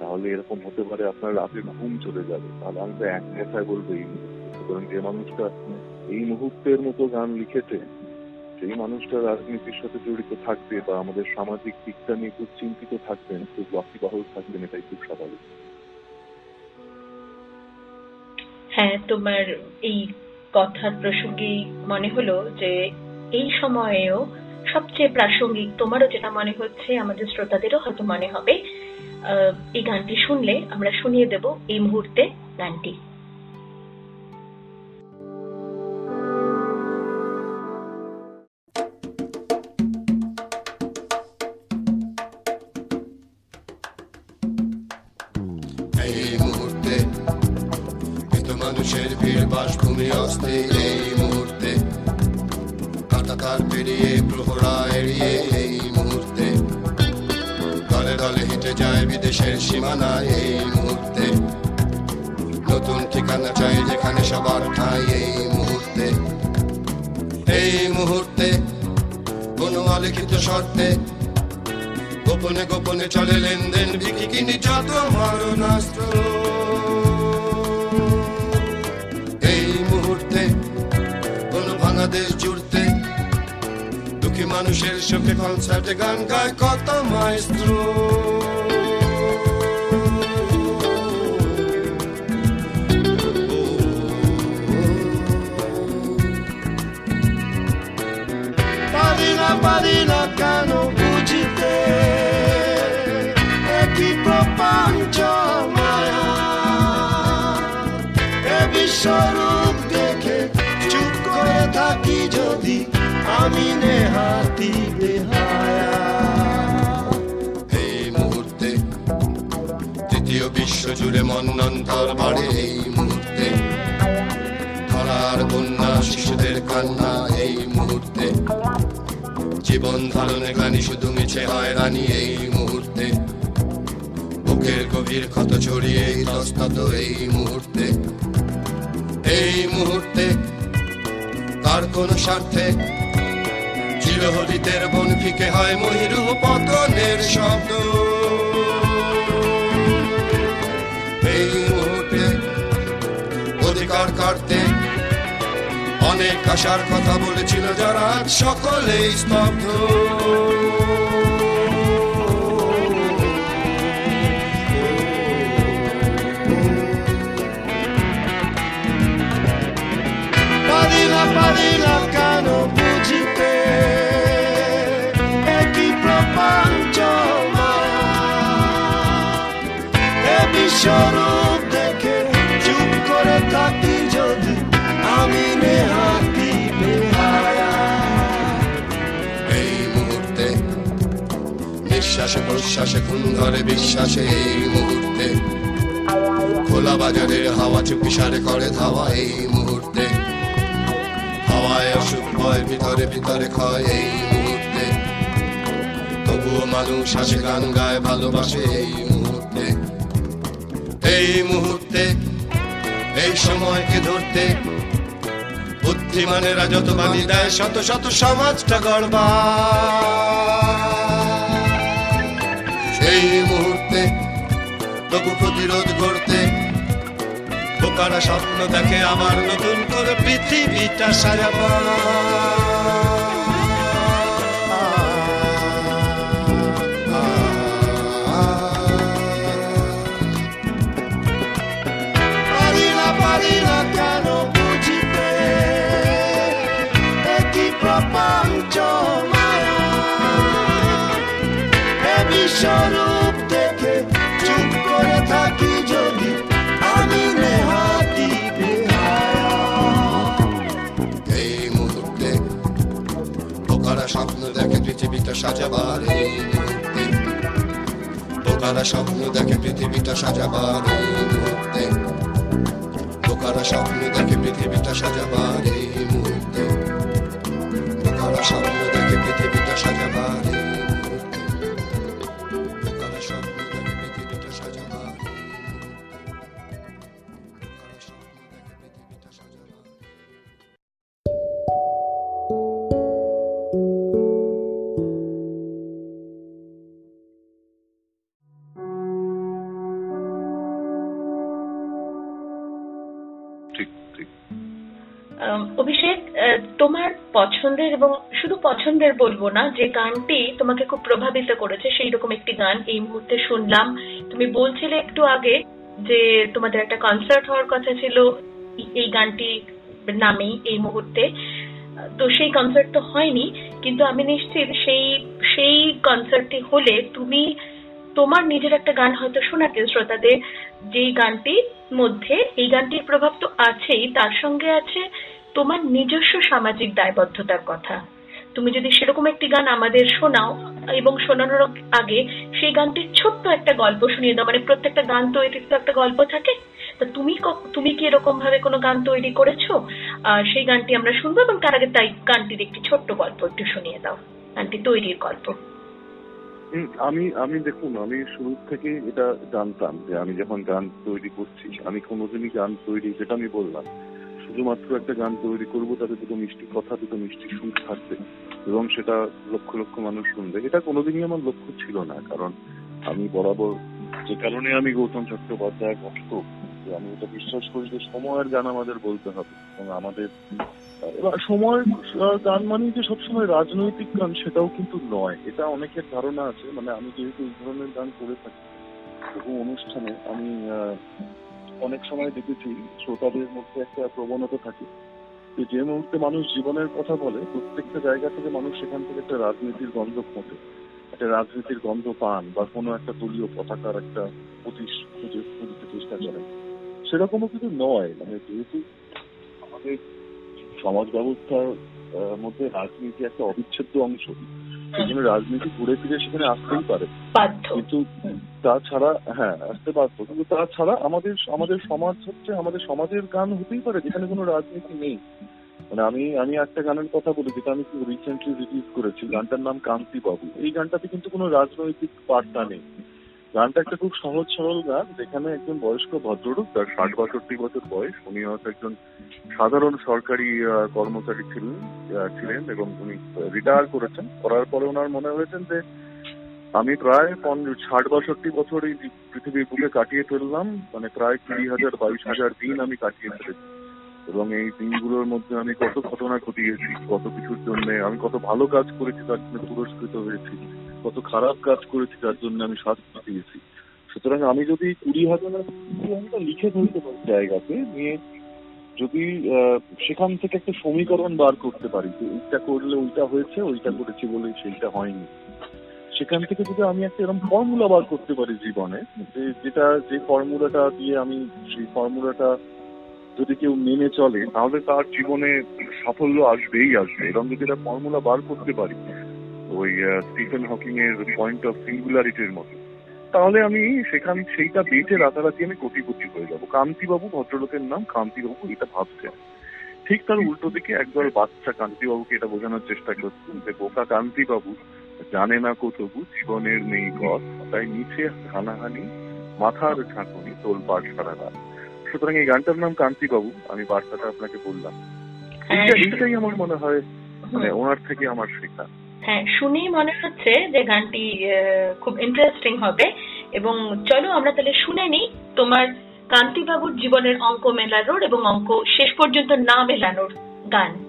তাহলে এরকম হতে পারে আপনার রাতে ঘুম চলে যাবে। তাহলে আমি তো এক কথায় বলব এই মুহূর্তে। সুতরাং যে মানুষটা এই মুহূর্তের মতো গান লিখেছে সেই মানুষটা রাজনীতির সাথে জড়িত থাকবে বা আমাদের সামাজিক দিকটা নিয়ে খুব চিন্তিত থাকবেন, খুব ওয়াকিবহল থাকবেন, এটাই খুব স্বাভাবিক। হ্যাঁ তোমার এই কথার প্রসঙ্গেই মনে হলো যে এই সময়েও সবচেয়ে প্রাসঙ্গিক তোমারও যেটা মনে হচ্ছে, আমাদের শ্রোতাদেরও হয়তো মনে হবে এই গানটি শুনলে আমরা শুনিয়ে দেব এই মুহূর্তে গানটি। অস্থি এই মুহূর্তে। কাটাতার পেরিয়ে প্রহরা এড়িয়ে এই মুহূর্তে। দলে দলে হেঁটে যায় বিদেশের সীমানা এই মুহূর্তে। নতুন ঠিকানা চাই যেখানে সবার ঠাই এই মুহূর্তে। এই মুহূর্তে কোনো অলিখিত শর্তে গোপনে গোপনে চলে লেনদেন, বিক্রি, কিনি যত মারণাস্ত্র। কোন ভাঙা দেশ জুড়তে। দুঃখী মানুষের সুখে কনসার্টে গান গায় কত মাইস্ত্র পারি না পারি না কেন বুঝিতে? একই প্রপঞ্চ মায়া। এ বিশ্বরূপ জুড়ে মন্নন্তর বাড়ে এই মুহূর্তে। ধরার বন্যা শিশুদের কান্না এই মুহূর্তে। জীবন ধারণে গানি শুধু মিছে হয় রানী এই মুহূর্তে। বুকের গভীর ক্ষত ছড়িয়ে তস্তত এই মুহূর্তে। এই মুহূর্তে তার কোন স্বার্থে চিরহরিতের বন ফিকে হয় মহিরু পতনের শব্দ অধিকার কাটতে অনেক আশার কথা বলেছিল যারা সকলেই স্তব্ধ। এ বিশ্বরূপ দেখে চুপ করে থাকি যদি আমি নেহাতি এই মুহূর্তে নিঃশ্বাসে প্রশ্বাসে খুন ধরে বিশ্বাসে এই মুহূর্তে। খোলা বাজারের হাওয়া চুপি সারে করে ধাওয়া এই মুহূর্তে। হাওয়ায় অসুখ, ভয়, ভিতরে ভিতরে ক্ষয় এই মুহূর্তে। তবুও মানুষ আসে গান গায়, ভালোবাসে এই মুহূর্তে এই মুহূর্তে, এই সময়কে ধরতে, বুদ্ধিমানেরা যত বাণী দেয়, শত শত সমাজটা গড়বা সেই মুহূর্তে তবু প্রতিরোধ করতে বোকারা স্বপ্ন দেখে আবার নতুন করে পৃথিবীটা সাজাবা সাজাবার। স্বপ্ন দেখে পৃথিবীটা মুহূর্তে বোকারা স্বপ্ন দেখে পৃথিবীটা মুহূর্তে বোকারা স্বপ্ন দেখে পৃথিবীটা এই তোমার পছন্দের এবং শুধু পছন্দের বলব না, যে গানটি তোমাকে খুব প্রভাবিত করেছে সেই রকম একটি গান এই মুহূর্তে শুনলাম। তুমি বলছিলে একটু আগে যে তোমাদের একটা কনসার্ট হওয়ার কথা ছিল, এই- গানটি নামেই এই মুহূর্তে। তো সেই কনসার্ট তো হয়নি, কিন্তু আমি নিশ্চিত সেই সেই কনসার্টটি হলে তুমি তোমার নিজের একটা গান হয়তো শোনাতে, শ্রোতাদের যেই গানটির মধ্যে, এই গানটির প্রভাব তো আছেই, তার সঙ্গে আছে তোমার নিজস্ব সামাজিক দায়বদ্ধতার কথা। তুমি যদি সেরকম একটি গান আমাদের শোনাও এবং শোনানোর আগে সেই গানটির ছোট্ট একটা গল্প শুনিয়ে দাও মানে প্রত্যেকটা গান তৈরির তো একটা গল্প থাকে। তা তুমি তুমি কি এরকম ভাবে কোনো গান তৈরি করেছ? আর সেই গানটি আমরা শুনব এবং তার আগে তাই গানটির একটি ছোট্ট গল্প একটু শুনিয়ে দাও। গানটি তৈরির গল্প। আমি আমি দেখুন, আমি শুরু থেকে এটা জানতাম যে আমি যখন গান তৈরি করছি, আমি কোনোদিনই গান তৈরি, যেটা আমি বললাম শুধুমাত্র একটা গান তৈরি করব, তাতে দুটো মিষ্টি কথা, দুটো মিষ্টি সুর থাকবে। এবং সেটা লক্ষ লক্ষ মানুষ শুনবে। এটা কোনোদিনই আমার লক্ষ্য ছিল না, কারণ আমি বরাবর যে কারণে আমি গৌতম চট্টোপাধ্যায়ের ভক্ত আমি এটা বিশ্বাস করি যে সময়ের গান আমাদের বলতে হবে এবং আমাদের, এবার সময় গান মানেই যে সবসময় রাজনৈতিক গান সেটাও কিন্তু নয়। এটা অনেকের ধারণা আছে। মানে আমি যেহেতু এই ধরনের গান করে থাকি অনুষ্ঠানে আমি অনেক সময় দেখেছি, শ্রোতাদের মধ্যে একটা প্রবণতা থাকে যে যে মুহূর্তে মানুষ জীবনের কথা বলে, প্রত্যেকটা জায়গা থেকে মানুষ সেখান থেকে একটা রাজনীতির গন্ধ খোঁজে একটা রাজনীতির গন্ধ পান বা কোনো একটা দলীয় পতাকার একটা প্রতিশ খুঁজে, খুঁজতে চেষ্টা করেন। সেরকমও কিন্তু নয়। মানে যেহেতু আমাদের সমাজ ব্যবস্থার মধ্যে রাজনীতি একটা অবিচ্ছেদ্য অংশ সেখানে রাজনীতি ঘুরে ফিরে সেখানে আসতেই পারে। কিন্তু তাছাড়া হ্যাঁ আসতে পারতো কিন্তু তাছাড়া আমাদের আমাদের সমাজ হচ্ছে আমাদের সমাজের গান হতেই পারে যেখানে কোনো রাজনীতি নেই। মানে আমি আমি একটা গানের কথা বলি যেটা আমি রিসেন্টলি রিলিজ করেছি। গানটার নাম কান্তি বাবু। এই গানটাতে কিন্তু কোনো রাজনৈতিক বার্তা নেই। গানটা একটা খুব সহজ সরল গান, যেখানে একজন বয়স্ক ভদ্রলোক, তার ষাট বাষট্টি বছর বয়স, উনি হয়তো একজন সাধারণ সরকারি কর্মচারী ছিলেন ছিলেন এবং উনি রিটায়ার করেছেন। করার পরে ওনার মনে হয়েছেন যে, আমি প্রায় ষাট বাষট্টি বছর এই পৃথিবীর বুকে কাটিয়ে ফেললাম মানে প্রায় কুড়ি হাজার, বাইশ হাজার দিন আমি কাটিয়ে ফেলেছি। এবং এই দিনগুলোর মধ্যে আমি কত ঘটনা ঘটিয়েছি, কত কিছুর জন্য, আমি কত ভালো কাজ করেছি তার জন্য পুরস্কৃত হয়েছি। কত খারাপ কাজ করেছি তার জন্য আমি শাস্তি পেয়েছি সুতরাং আমি যদি কুড়ি হাজার লিখে ধরতে পারি জায়গাতে, নিয়ে যদি সেখান থেকে একটা সমীকরণ বার করতে পারি যে এইটা করলে ওইটা হয়েছে, ওইটা করেছি বলে সেইটা হয়নি। সেখান থেকে যদি আমি একটা এরকম ফর্মুলা বার করতে পারি জীবনে, যে যেটা, যে ফর্মুলাটা দিয়ে আমি, সেই ফর্মুলাটা যদি কেউ মেনে চলে, তাহলে তার জীবনে সাফল্য আসবেই আসবে। এরকম যদি একটা ফর্মুলা বার করতে পারি ওই স্টিফেন হকিং এর পয়েন্ট অফ সিঙ্গুলারিটির মতো। তাহলে আমি সেখান সেইটা বেঁচে রাতারাতি আমি কোটিপতি হয়ে যাব। কান্তিবাবু ভদ্রলোকের নাম কান্তিবাবু এটা ভাবছেন ঠিক তার উল্টো দিকে একদল বাচ্চা কান্তিবাবুকে এটা বোঝানোর চেষ্টা করছেন যে বোকা কান্তিবাবু জানে না কতবু জীবনের নেই পথ তাই নিচে হানাহানি মাথার ঝাঁকুনি তোলপাড় সারা রাত। সুতরাং এই গানটার নাম কান্তিবাবু আমি বার্তাটা আপনাকে বললাম। হ্যাঁ, এইটাই আমার মনে হয় মানে ওনার থেকে আমার শেখা। হ্যাঁ শুনেই মনে হচ্ছে যে গানটি খুব ইন্টারেস্টিং হবে। এবং চলো আমরা তাহলে শুনে নিই তোমার কান্তিবাবুর জীবনের অঙ্ক মেলানোর এবং অঙ্ক শেষ পর্যন্ত না মেলানোর গান।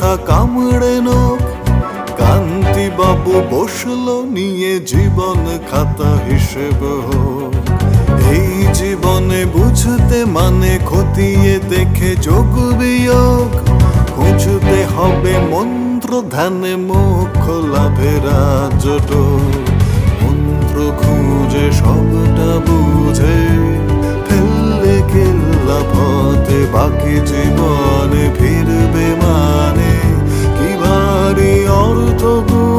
মাথা কামড়ে নোক কান্তি বাবু বসল নিয়ে জীবন খাতা হিসেব। এই জীবনে বুঝতে মানে খতিয়ে দেখে যোগ বিয়োগ। খুঁজতে হবে মন্ত্র ধ্যানে মুখ লাভের জট মন্ত্র খুঁজে সবটা বুঝে। ফেললে কেল্লা পথে বাকি জীবনে ফিরবে মানে। ভারী অর্থ গুণে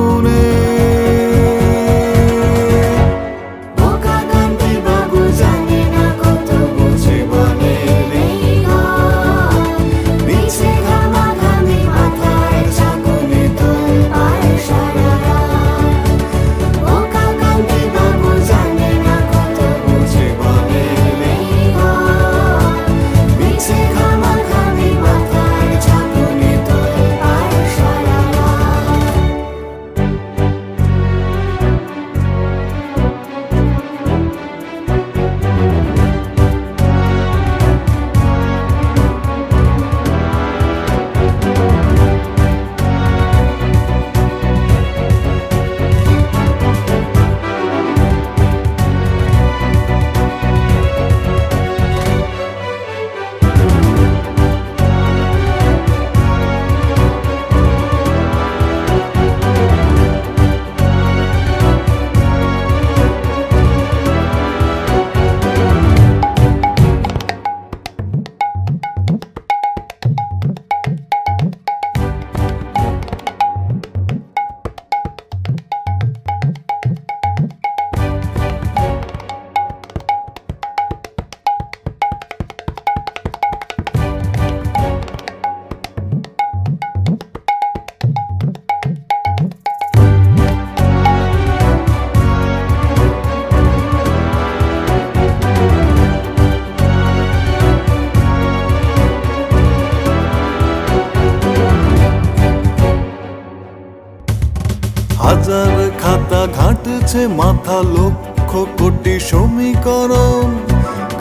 ঘাটছে মাথা লক্ষ কোটি সমীকরণ।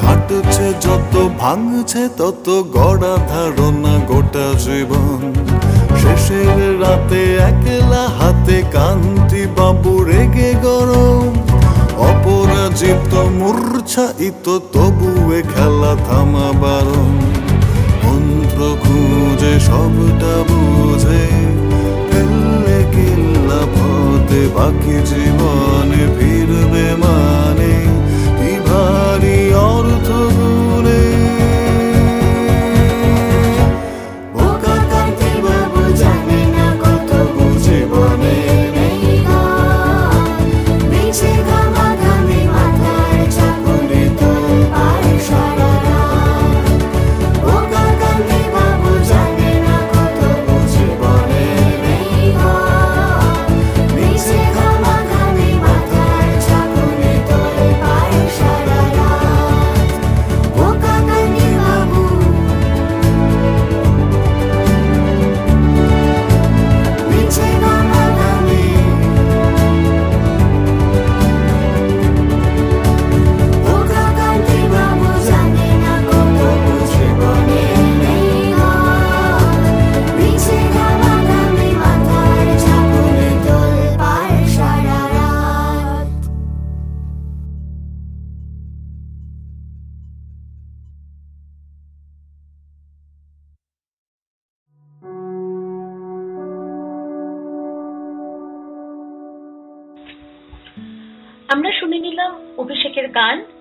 ঘাটছে যত, ভাঙছে তত, গড়া ধারণা গোটা জীবন। শেষের রাতে একলা হাতে কান্তি বাবু রেগে গরম। অপরাজিত মূর্ছাইত তবুয়ে খেলা থামা বারণ। মন্ত্র খুঁজে সবটা বুঝে, কিল্লা পথে বাকি জীবনে ফিরবে মানে। কি ভারী অর্থ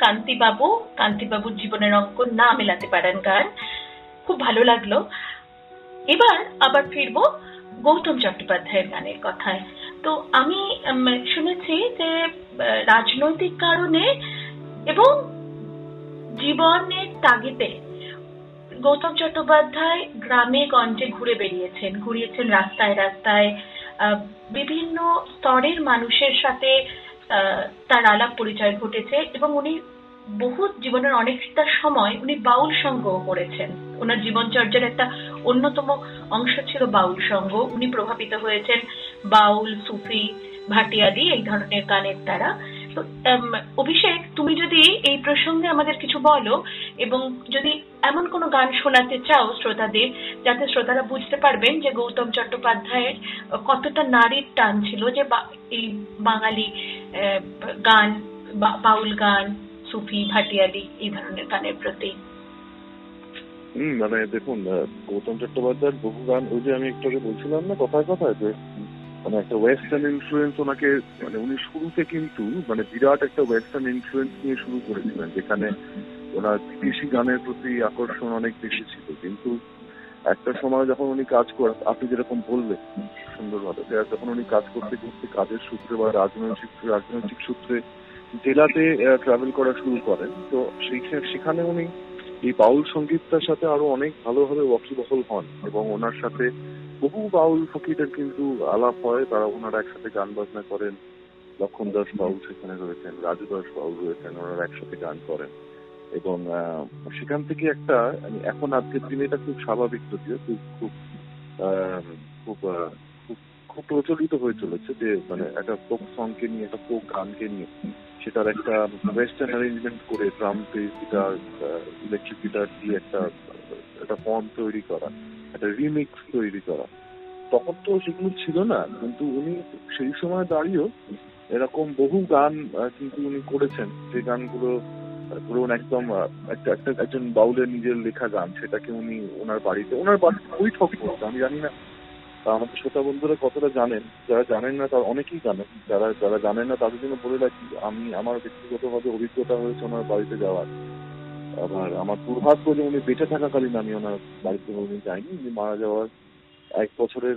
কান্তিবাবু, কান্তিবাবুর জীবনের অঙ্ক না মেলাতে পারেন গান খুব ভালো লাগল। এবার আবার ফিরবো গৌতম চট্টোপাধ্যায়ের গানের কথায়। তো আমি শুনেছি যে রাজনৈতিক কারণে এবং জীবনের তাগিদে গৌতম চট্টোপাধ্যায় গ্রামে গঞ্জে ঘুরে বেরিয়েছেন ঘুরিয়েছেন রাস্তায় রাস্তায়। বিভিন্ন স্তরের মানুষের সাথে তার আলাপ পরিচয় ঘটেছে এবং উনি বহু জীবনের অনেকটা সময় উনি বাউল সঙ্গও করেছেন। ওনার জীবনচর্যার একটা অন্যতম অংশ ছিল বাউল সঙ্গ। উনি প্রভাবিত হয়েছেন বাউল, সুফি ভাটিয়ালি এই ধরনের গানের দ্বারা। তো অভিষেক, তুমি যদি এই প্রসঙ্গে আমাদের কিছু বলো এবং যদি এমন কোনো গান শোনাতে চাও শ্রোতাদের, যাতে শ্রোতারা বুঝতে পারবেন যে গৌতম চট্টোপাধ্যায়ের কতটা নারীর টান ছিল যে এই বাঙালি গান বাউল গান সুফি ভাটিয়ালি এই ধরনের গানের প্রতি। হম মানে দেখুন গৌতম চট্টোপাধ্যায়ের বহু গান, ওই যে আমি একটু আগে বলছিলাম না কথায় কথায় যে মানে একটা ওয়েস্টার্ন ইনফ্লুয়েন্স ওনাকে মানে উনি শুরুতে কিন্তু মানে বিরাট একটা ওয়েস্টার্ন ইনফ্লুয়েন্স নিয়ে শুরু করেছিলেন, যেখানে ওনার বিদেশি গানের প্রতি আকর্ষণ অনেক বেশি ছিল। কিন্তু একটা সময় যখন উনি কাজ করেন আপনি যেরকম বললেন, সুন্দরভাবে যখন উনি কাজ করতে করতে কাজের সূত্রে বা রাজনৈতিক রাজনৈতিক সূত্রে জেলাতে ট্রাভেল করা শুরু করেন। তো সেখানে উনি এই বাউল সঙ্গীতটার সাথে আরও অনেক ভালোভাবে ওয়াকিবহল হন এবং ওনার সাথে বহু বাউল ফকিরের কিন্তু আলাপ হয়। তারা ওনারা একসাথে গান বাজনা করেন। লক্ষণ দাস বাউল সেখানে রয়েছেন রাজু দাস বাউল রয়েছেন, ওনারা একসাথে গান করেন। এবং সেখান থেকে একটা এখন আজকের দিনে এটা খুব স্বাভাবিক যদিও, খুব খুব খুব- খুব প্রচলিত হয়ে চলেছে যে মানে একটা ফোক সংকে নিয়ে, একটা ফোক গানকে নিয়ে সেটার একটা ওয়েস্টার্ন অ্যারেঞ্জমেন্ট করে drum bass guitar electric guitar দিয়ে একটা একটা ফর্ম তৈরি করা, একটা রিমিক্স তৈরি করা। তখন তো সেগুলো ছিল না, কিন্তু উনি সেই সময় দাঁড়িয়েও এরকম বহু গান কিন্তু উনি করেছেন। যে গানগুলো ধরুন একদম একটা একটা, একজন বাউলের নিজের লেখা গান, সেটাকে উনি ওনার বাড়িতে ওনার বাড়িতে ওই ঠক করতো আমি জানি না আমাদের শ্রোতা বন্ধুরা কতটা জানেন? যারা জানেন না তার অনেকেই জানেন। যারা যারা জানেন না তাদের জন্য বলে রাখি, আমি আমার ব্যক্তিগতভাবে অভিজ্ঞতা হয়েছে ওনার বাড়িতে যাওয়ার। আবার আমার দুর্ভাগ্য যে উনি বেঁচে থাকাকালীন আমি ওনার বাড়িতে কোনোদিন যাইনি। উনি মারা যাওয়ার এক বছরের,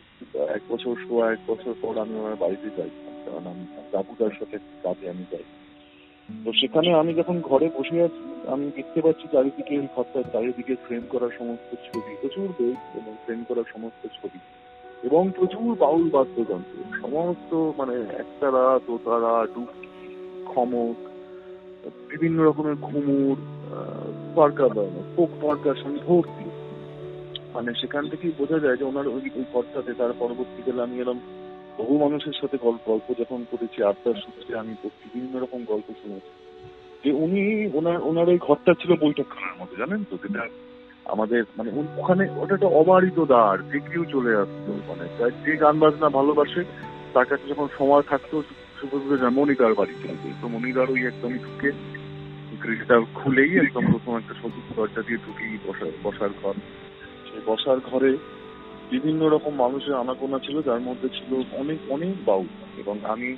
এক বছর শোয়া, এক বছর পর আমি ওনার বাড়িতে যাই। কারণ আমি দাবুদার সাথে কাজে আমি যাই। তো সেখানে আমি যখন ঘরে বসে আছি, আমি দেখতে পাচ্ছি চারিদিকে ঘরটার চারিদিকে ফ্রেম করা সমস্ত ছবি, প্রচুর বই এবং ফ্রেম করা সমস্ত ছবি। এবং প্রচুর বাউল বাদ্যযন্ত্র। সমস্ত মানে একতারা দোতারা ডুবকি, খমক, বিভিন্ন রকমের ঘুমুর পার্কা ফোক পার্কাশন ভর্তি। মানে সেখান থেকেই বোঝা যায় যে ওনার ওই ওই ঘরটাতে তার পরবর্তীকালে আমি এরকম বহু মানুষের সাথে গল্প গল্প যখন করেছি, আড্ডার সূত্রে আমি বিভিন্ন রকম গল্প শুনেছি। যে উনি ওনার ওনার ওই ঘরটা ছিল বৈঠকখানার মতো জানেন তো? যেটা আমাদের মানে ওখানে ওটা একটা অবারিত দ্বার যে কেউ চলে আসতো মানে যে গান বাজনা ভালোবাসে, তার কাছে যখন সময় থাকতো শুধু মনিদার বাড়ি চলে যেত তো মনিদার ওই একদমই ঢুকে গ্রিলটা খুলেই একদম প্রথম একটা সবুজ দরজা দিয়ে ঢুকেই বসার বসার ঘর। সেই বসার ঘরে বিভিন্ন রকম মানুষের আনাগোনা ছিল, যার মধ্যে ছিল অনেক অনেক বাউল। এবং আমি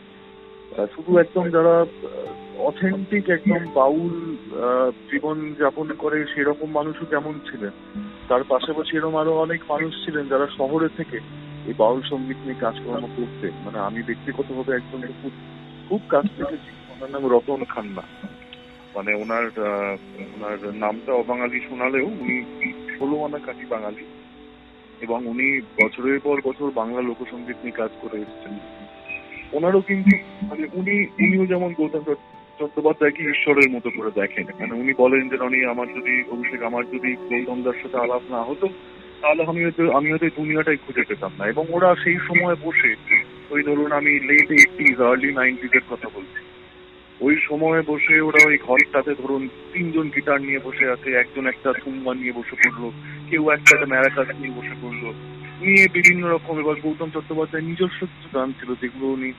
শুধু একদম যারা অথেন্টিক একদম বাউল জীবন যাপন করে সেরকম মানুষও কেমন ছিলেন? তার পাশাপাশি এরকম আরও অনেক মানুষ ছিলেন যারা শহরে থেকে এই বাউল সংগীত নিয়ে কাজকর্ম করতেন মানে আমি ব্যক্তিগতভাবে একজন খুব খুব কাছ থেকে। ওনার নাম রতন খান্না। মানে ওনার ওনার নামটা অবাঙালি শোনালেও উনি ষোলো আনা কাটি বাঙালি। এবং উনি বছরের পর বছর বাংলা লোকসঙ্গীত নিয়ে কাজ করে এসেছেন। ওনারও কিন্তু মানে উনি, উনিও যেমন গৌতম চট- চট্টোপাধ্যায়কে ঈশ্বরের মতো করে দেখেন। মানে উনি বলেন যে, রনি, আমার যদি, অভিষেক, আমার যদি গৌতম দার সাথে আলাপ না হতো, তাহলে আমি হয়তো আমি হয়তো দুনিয়াটাই খুঁজে পেতাম না। এবং ওরা সেই সময় বসে, ওই ধরুন আমি লেট এইটিজ আর্লি নাইনটিজ এর কথা বলছি। ওই সময়ে বসে ওরা ওই ঘরটাতে ধরুন তিনজন গিটার নিয়ে বসে আছে, একজন একটা তুম্বা নিয়ে বসে পড়ল, কেউ একটা একটা ম্যারাকাস নিয়ে বসে পড়ল। নিয়ে বিভিন্ন রকম, এবার গৌতম চট্টোপাধ্যায় নিজস্ব কিছু গান ছিল, যেগুলো উনি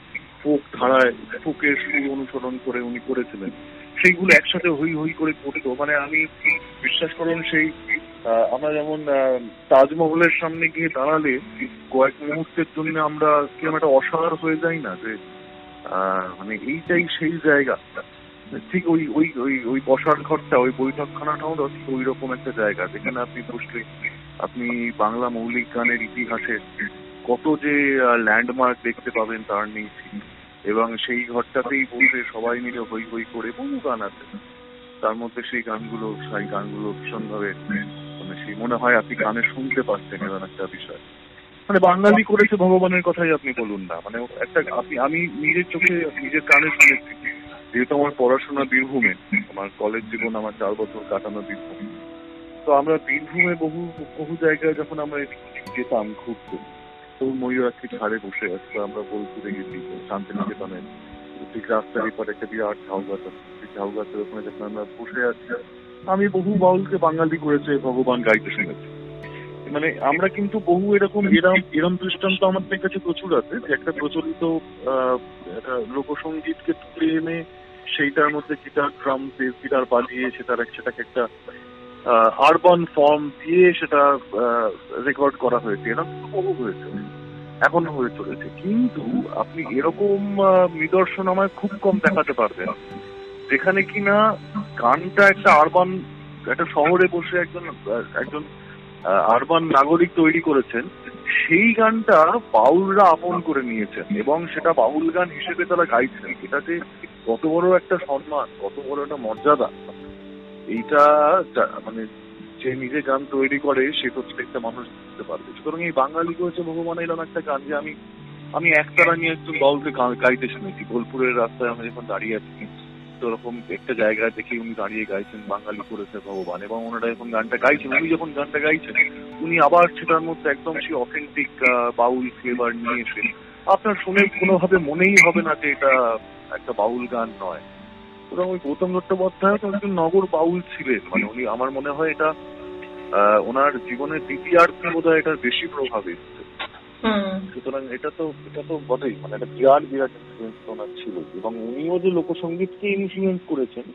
ফোক ধারায়, ফোকের সুর অনুসরণ করে উনি করেছিলেন। সেইগুলো একসাথে হই হই করে করতো। মানে আমি বিশ্বাস করুন, সেই আমরা যেমন তাজমহলের সামনে গিয়ে দাঁড়ালে কয়েক মুহূর্তের জন্য আমরা কীরকম একটা অসাড় হয়ে যাই না যে মানে এইটাই সেই জায়গা। ঠিক ওই ওই ওই ওই বসার ঘরটা, ওই বৈঠকখানাটাও ঠিক ওই রকম একটা জায়গা, যেখানে আপনি বসলে আপনি বাংলা মৌলিক গানের ইতিহাসে কত যে ল্যান্ডমার্ক দেখতে পাবেন তার নেই এবং সেই ঘরটাতেই বসে সবাই মিলে হই হই করে বহু গান আছে। তার মধ্যে সেই গানগুলো সেই গানগুলো ভীষণভাবে মানে সেই মনে হয় আপনি গানে শুনতে পাচ্ছেন এমন একটা বিষয়। মানে বাঙালি করেছে ভগবানের কথাই আপনি বলুন না। মানে একটা আপনি, আমি নিজের চোখে নিজের কানে শুনেছি। যেহেতু আমার পড়াশোনা বীরভূমে, আমার কলেজ জীবন আমার চার বছর কাটানো বীরভূম। তো আমরা বীরভূমে বহু বহু জায়গায় যখন আমরা এদিক যেতাম ঘুরতে, তো ময়ূরাক্ষী ধারে বসে আসতো আমরা বোলপুরে গেছি শান্তিনিকেতনে। ঠিক রাস্তার এপারে একটা বিরাট ঝাউ গাছ আছে ঝাউ গাছের ওখানে যখন আমরা বসে আছি, আমি বহু বাউলকে বাঙালি করেছে, ভগবান গাইতে শুনেছি মানে আমরা কিন্তু বহু এরকম এরম এরম দৃষ্টান্ত আমাদের কাছে প্রচুর আছে, যে একটা প্রচলিত একটা লোকসঙ্গীতকে তুলে এনে সেইটার মধ্যে গিটার, ড্রাম গিটার বাজিয়ে সেটার সেটাকে একটা আরবান ফর্ম দিয়ে সেটা রেকর্ড করা হয়েছে এরকম হয়েছে এখনও হয়ে চলেছে। কিন্তু আপনি এরকম নিদর্শন আমায় খুব কম দেখাতে পারবেন। যেখানে কিনা গানটা একটা আরবান একটা শহরে বসে একজন একজন আরবান নাগরিক তৈরি করেছেন, সেই গানটা বাউলরা আপন করে নিয়েছেন এবং সেটা বাউল গান হিসেবে তারা গাইছেন। এটা যে কত বড় একটা সম্মান, কত বড় একটা মর্যাদা। এইটা মানে যে নিজে গান তৈরি করে, সে প্রত্যেকটা মানুষ বুঝতে পারবে। সুতরাং এই বাঙালি করেছে ভগবান, এরকম একটা গান যে আমি আমি একতারা নিয়ে একজন বাউলকে গাইতে শুনেছি। বোলপুরের রাস্তায় আমরা যখন দাঁড়িয়ে আছি ওরকম একটা জায়গায় দেখে উনি দাঁড়িয়ে গাইছেন, বাঙালি করেছে ভগবান। এবং ওনারা যখন গানটা গাইছেন, উনি যখন গানটা গাইছেন, উনি আবার সেটার মধ্যে একদম সেই অথেন্টিক বাউল ফ্লেভার নিয়ে এসে, আপনার শুনে কোনোভাবে মনেই হবে না যে এটা একটা বাউল গান নয়। সুতরাং ওই গৌতম চট্টোপাধ্যায় তো একজন নগর বাউল ছিলেন। মানে উনি আমার মনে হয় এটা ওনার জীবনের দ্বিতীয়ার্থে বোধ হয় এটা বেশি প্রভাব এসছে। সুতরাং এটা তো এটা তো বটেই। মানে একটা বিরাট বিরাট ইনফ্লুয়েন্স ওনার ছিল। এবং উনিও যে লোকসঙ্গীতকে ইনফ্লুয়েন্স করেছেন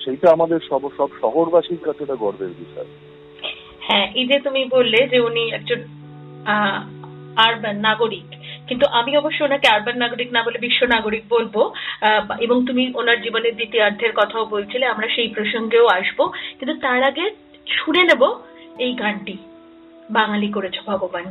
সেইটা আমাদের সব সব শহরবাসীর কাছে এটা গর্বের বিষয়। হ্যাঁ এই যে তুমি বললে যে উনি একজন আরবান নাগরিক কিন্তু আমি অবশ্য ওনাকে আরবান নাগরিক না বলে বিশ্ব নাগরিক বলব এবং তুমি ওনার জীবনের দ্বিতীয়ার্ধের কথাও বলছিলে, আমরা সেই প্রসঙ্গেও আসব। কিন্তু তার আগে শুনে নেব এই গানটি বাঙালি করেছ ভগবান।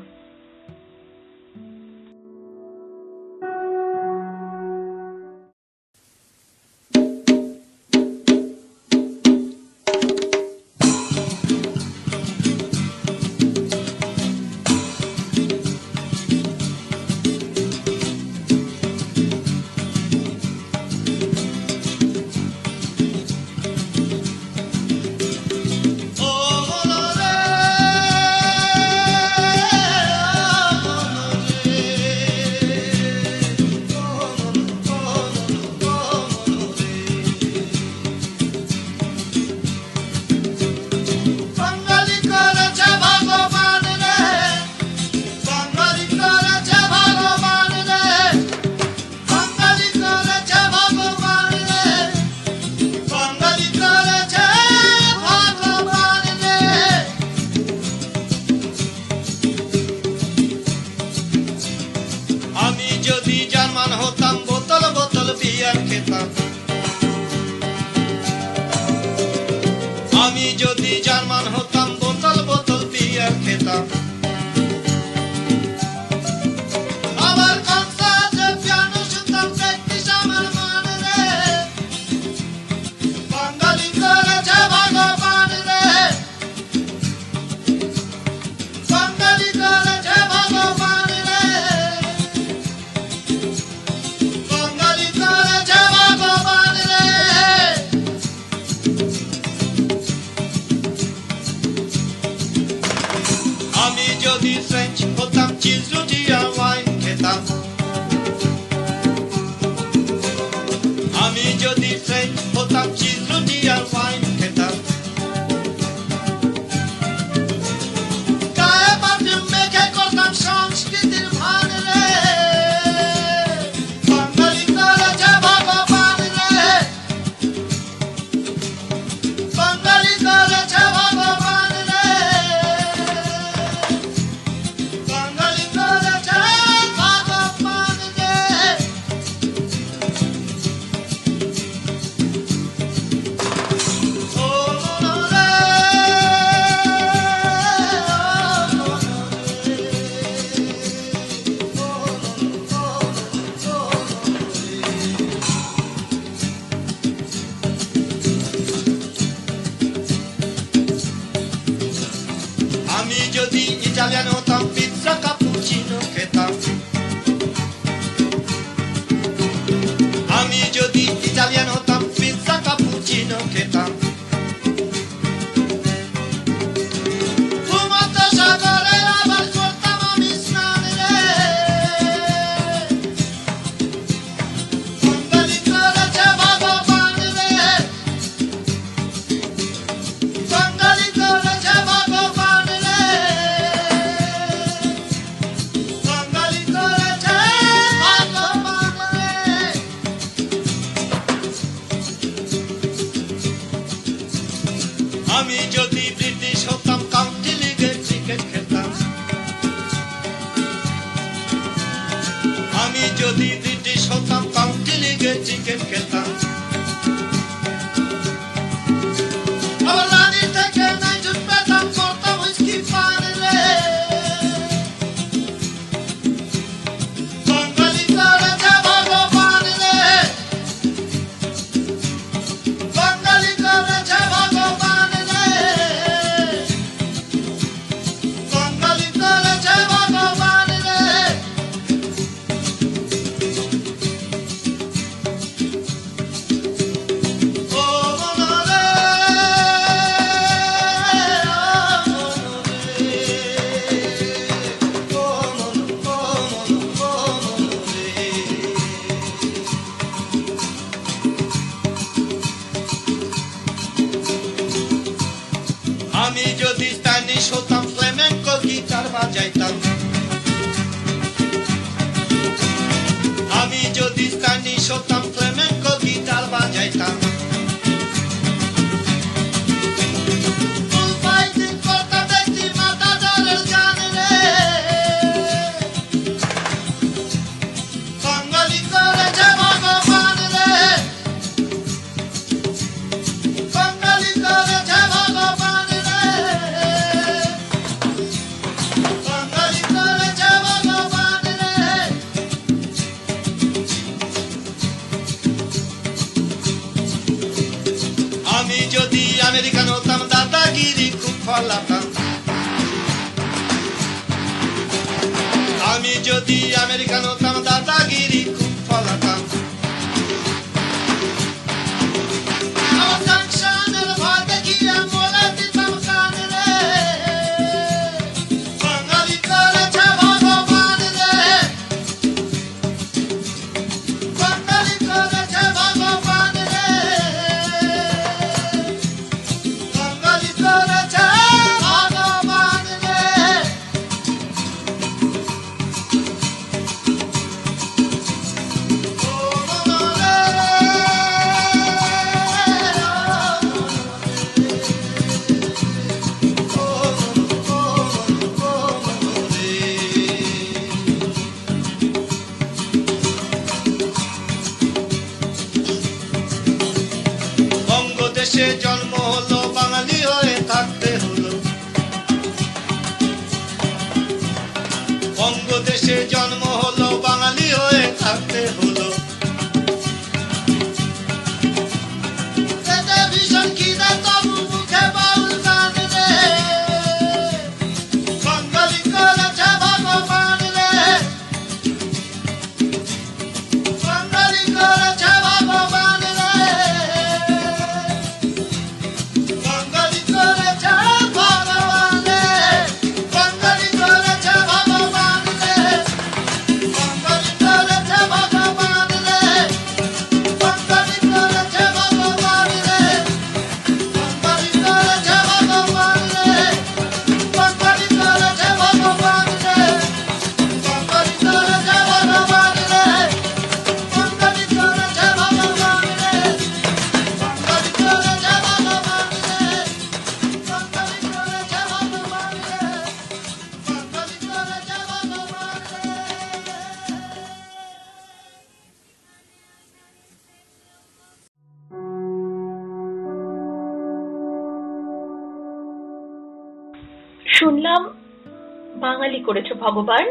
বাঙালি করেছ ভগবান।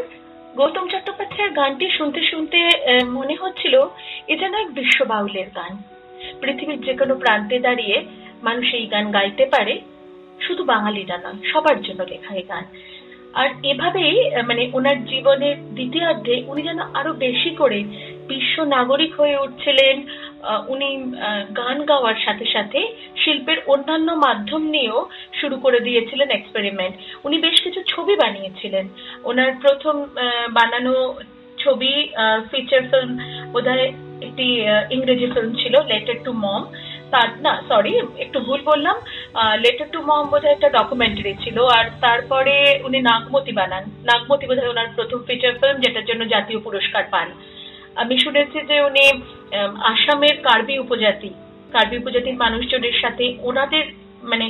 গৌতম চট্টোপাধ্যায়ের গানটি শুনতে শুনতে মনে হচ্ছিল এ যেন এক বিশ্ববাউলের গান। পৃথিবীর যে কোনো প্রান্তে দাঁড়িয়ে মানুষ এই গান গাইতে পারে, শুধু বাঙালিরা নয়, সবার জন্য লেখা এই গান। আর এভাবেই মানে ওনার জীবনের দ্বিতীয়ার্ধে উনি যেন আরও বেশি করে বিশ্ব নাগরিক হয়ে উঠছিলেন উনি গান গাওয়ার সাথে সাথে শিল্পের অন্যান্য মাধ্যম নিয়েও শুরু করে দিয়েছিলেন এক্সপেরিমেন্ট উনি বেশ কিছু ছবি বানিয়েছিলেন। ওনার প্রথম বানানো ছবি ফিচার ফিল্ম বোধহয় একটি ইংরেজি ফিল্ম ছিল লেটার টু মম তার না সরি একটু ভুল বললাম। লেটার টু মম বোধহয় একটা ডকুমেন্টারি ছিল আর তারপরে উনি নাগমতি বানান। নাগমতি বোধহয় ওনার প্রথম ফিচার ফিল্ম যেটার জন্য জাতীয় পুরস্কার পান। আমি শুনেছি যে উনি আসামের কার্বি উপজাতি, কার্বি উপজাতির মানুষজনের সাথে ওনাদের মানে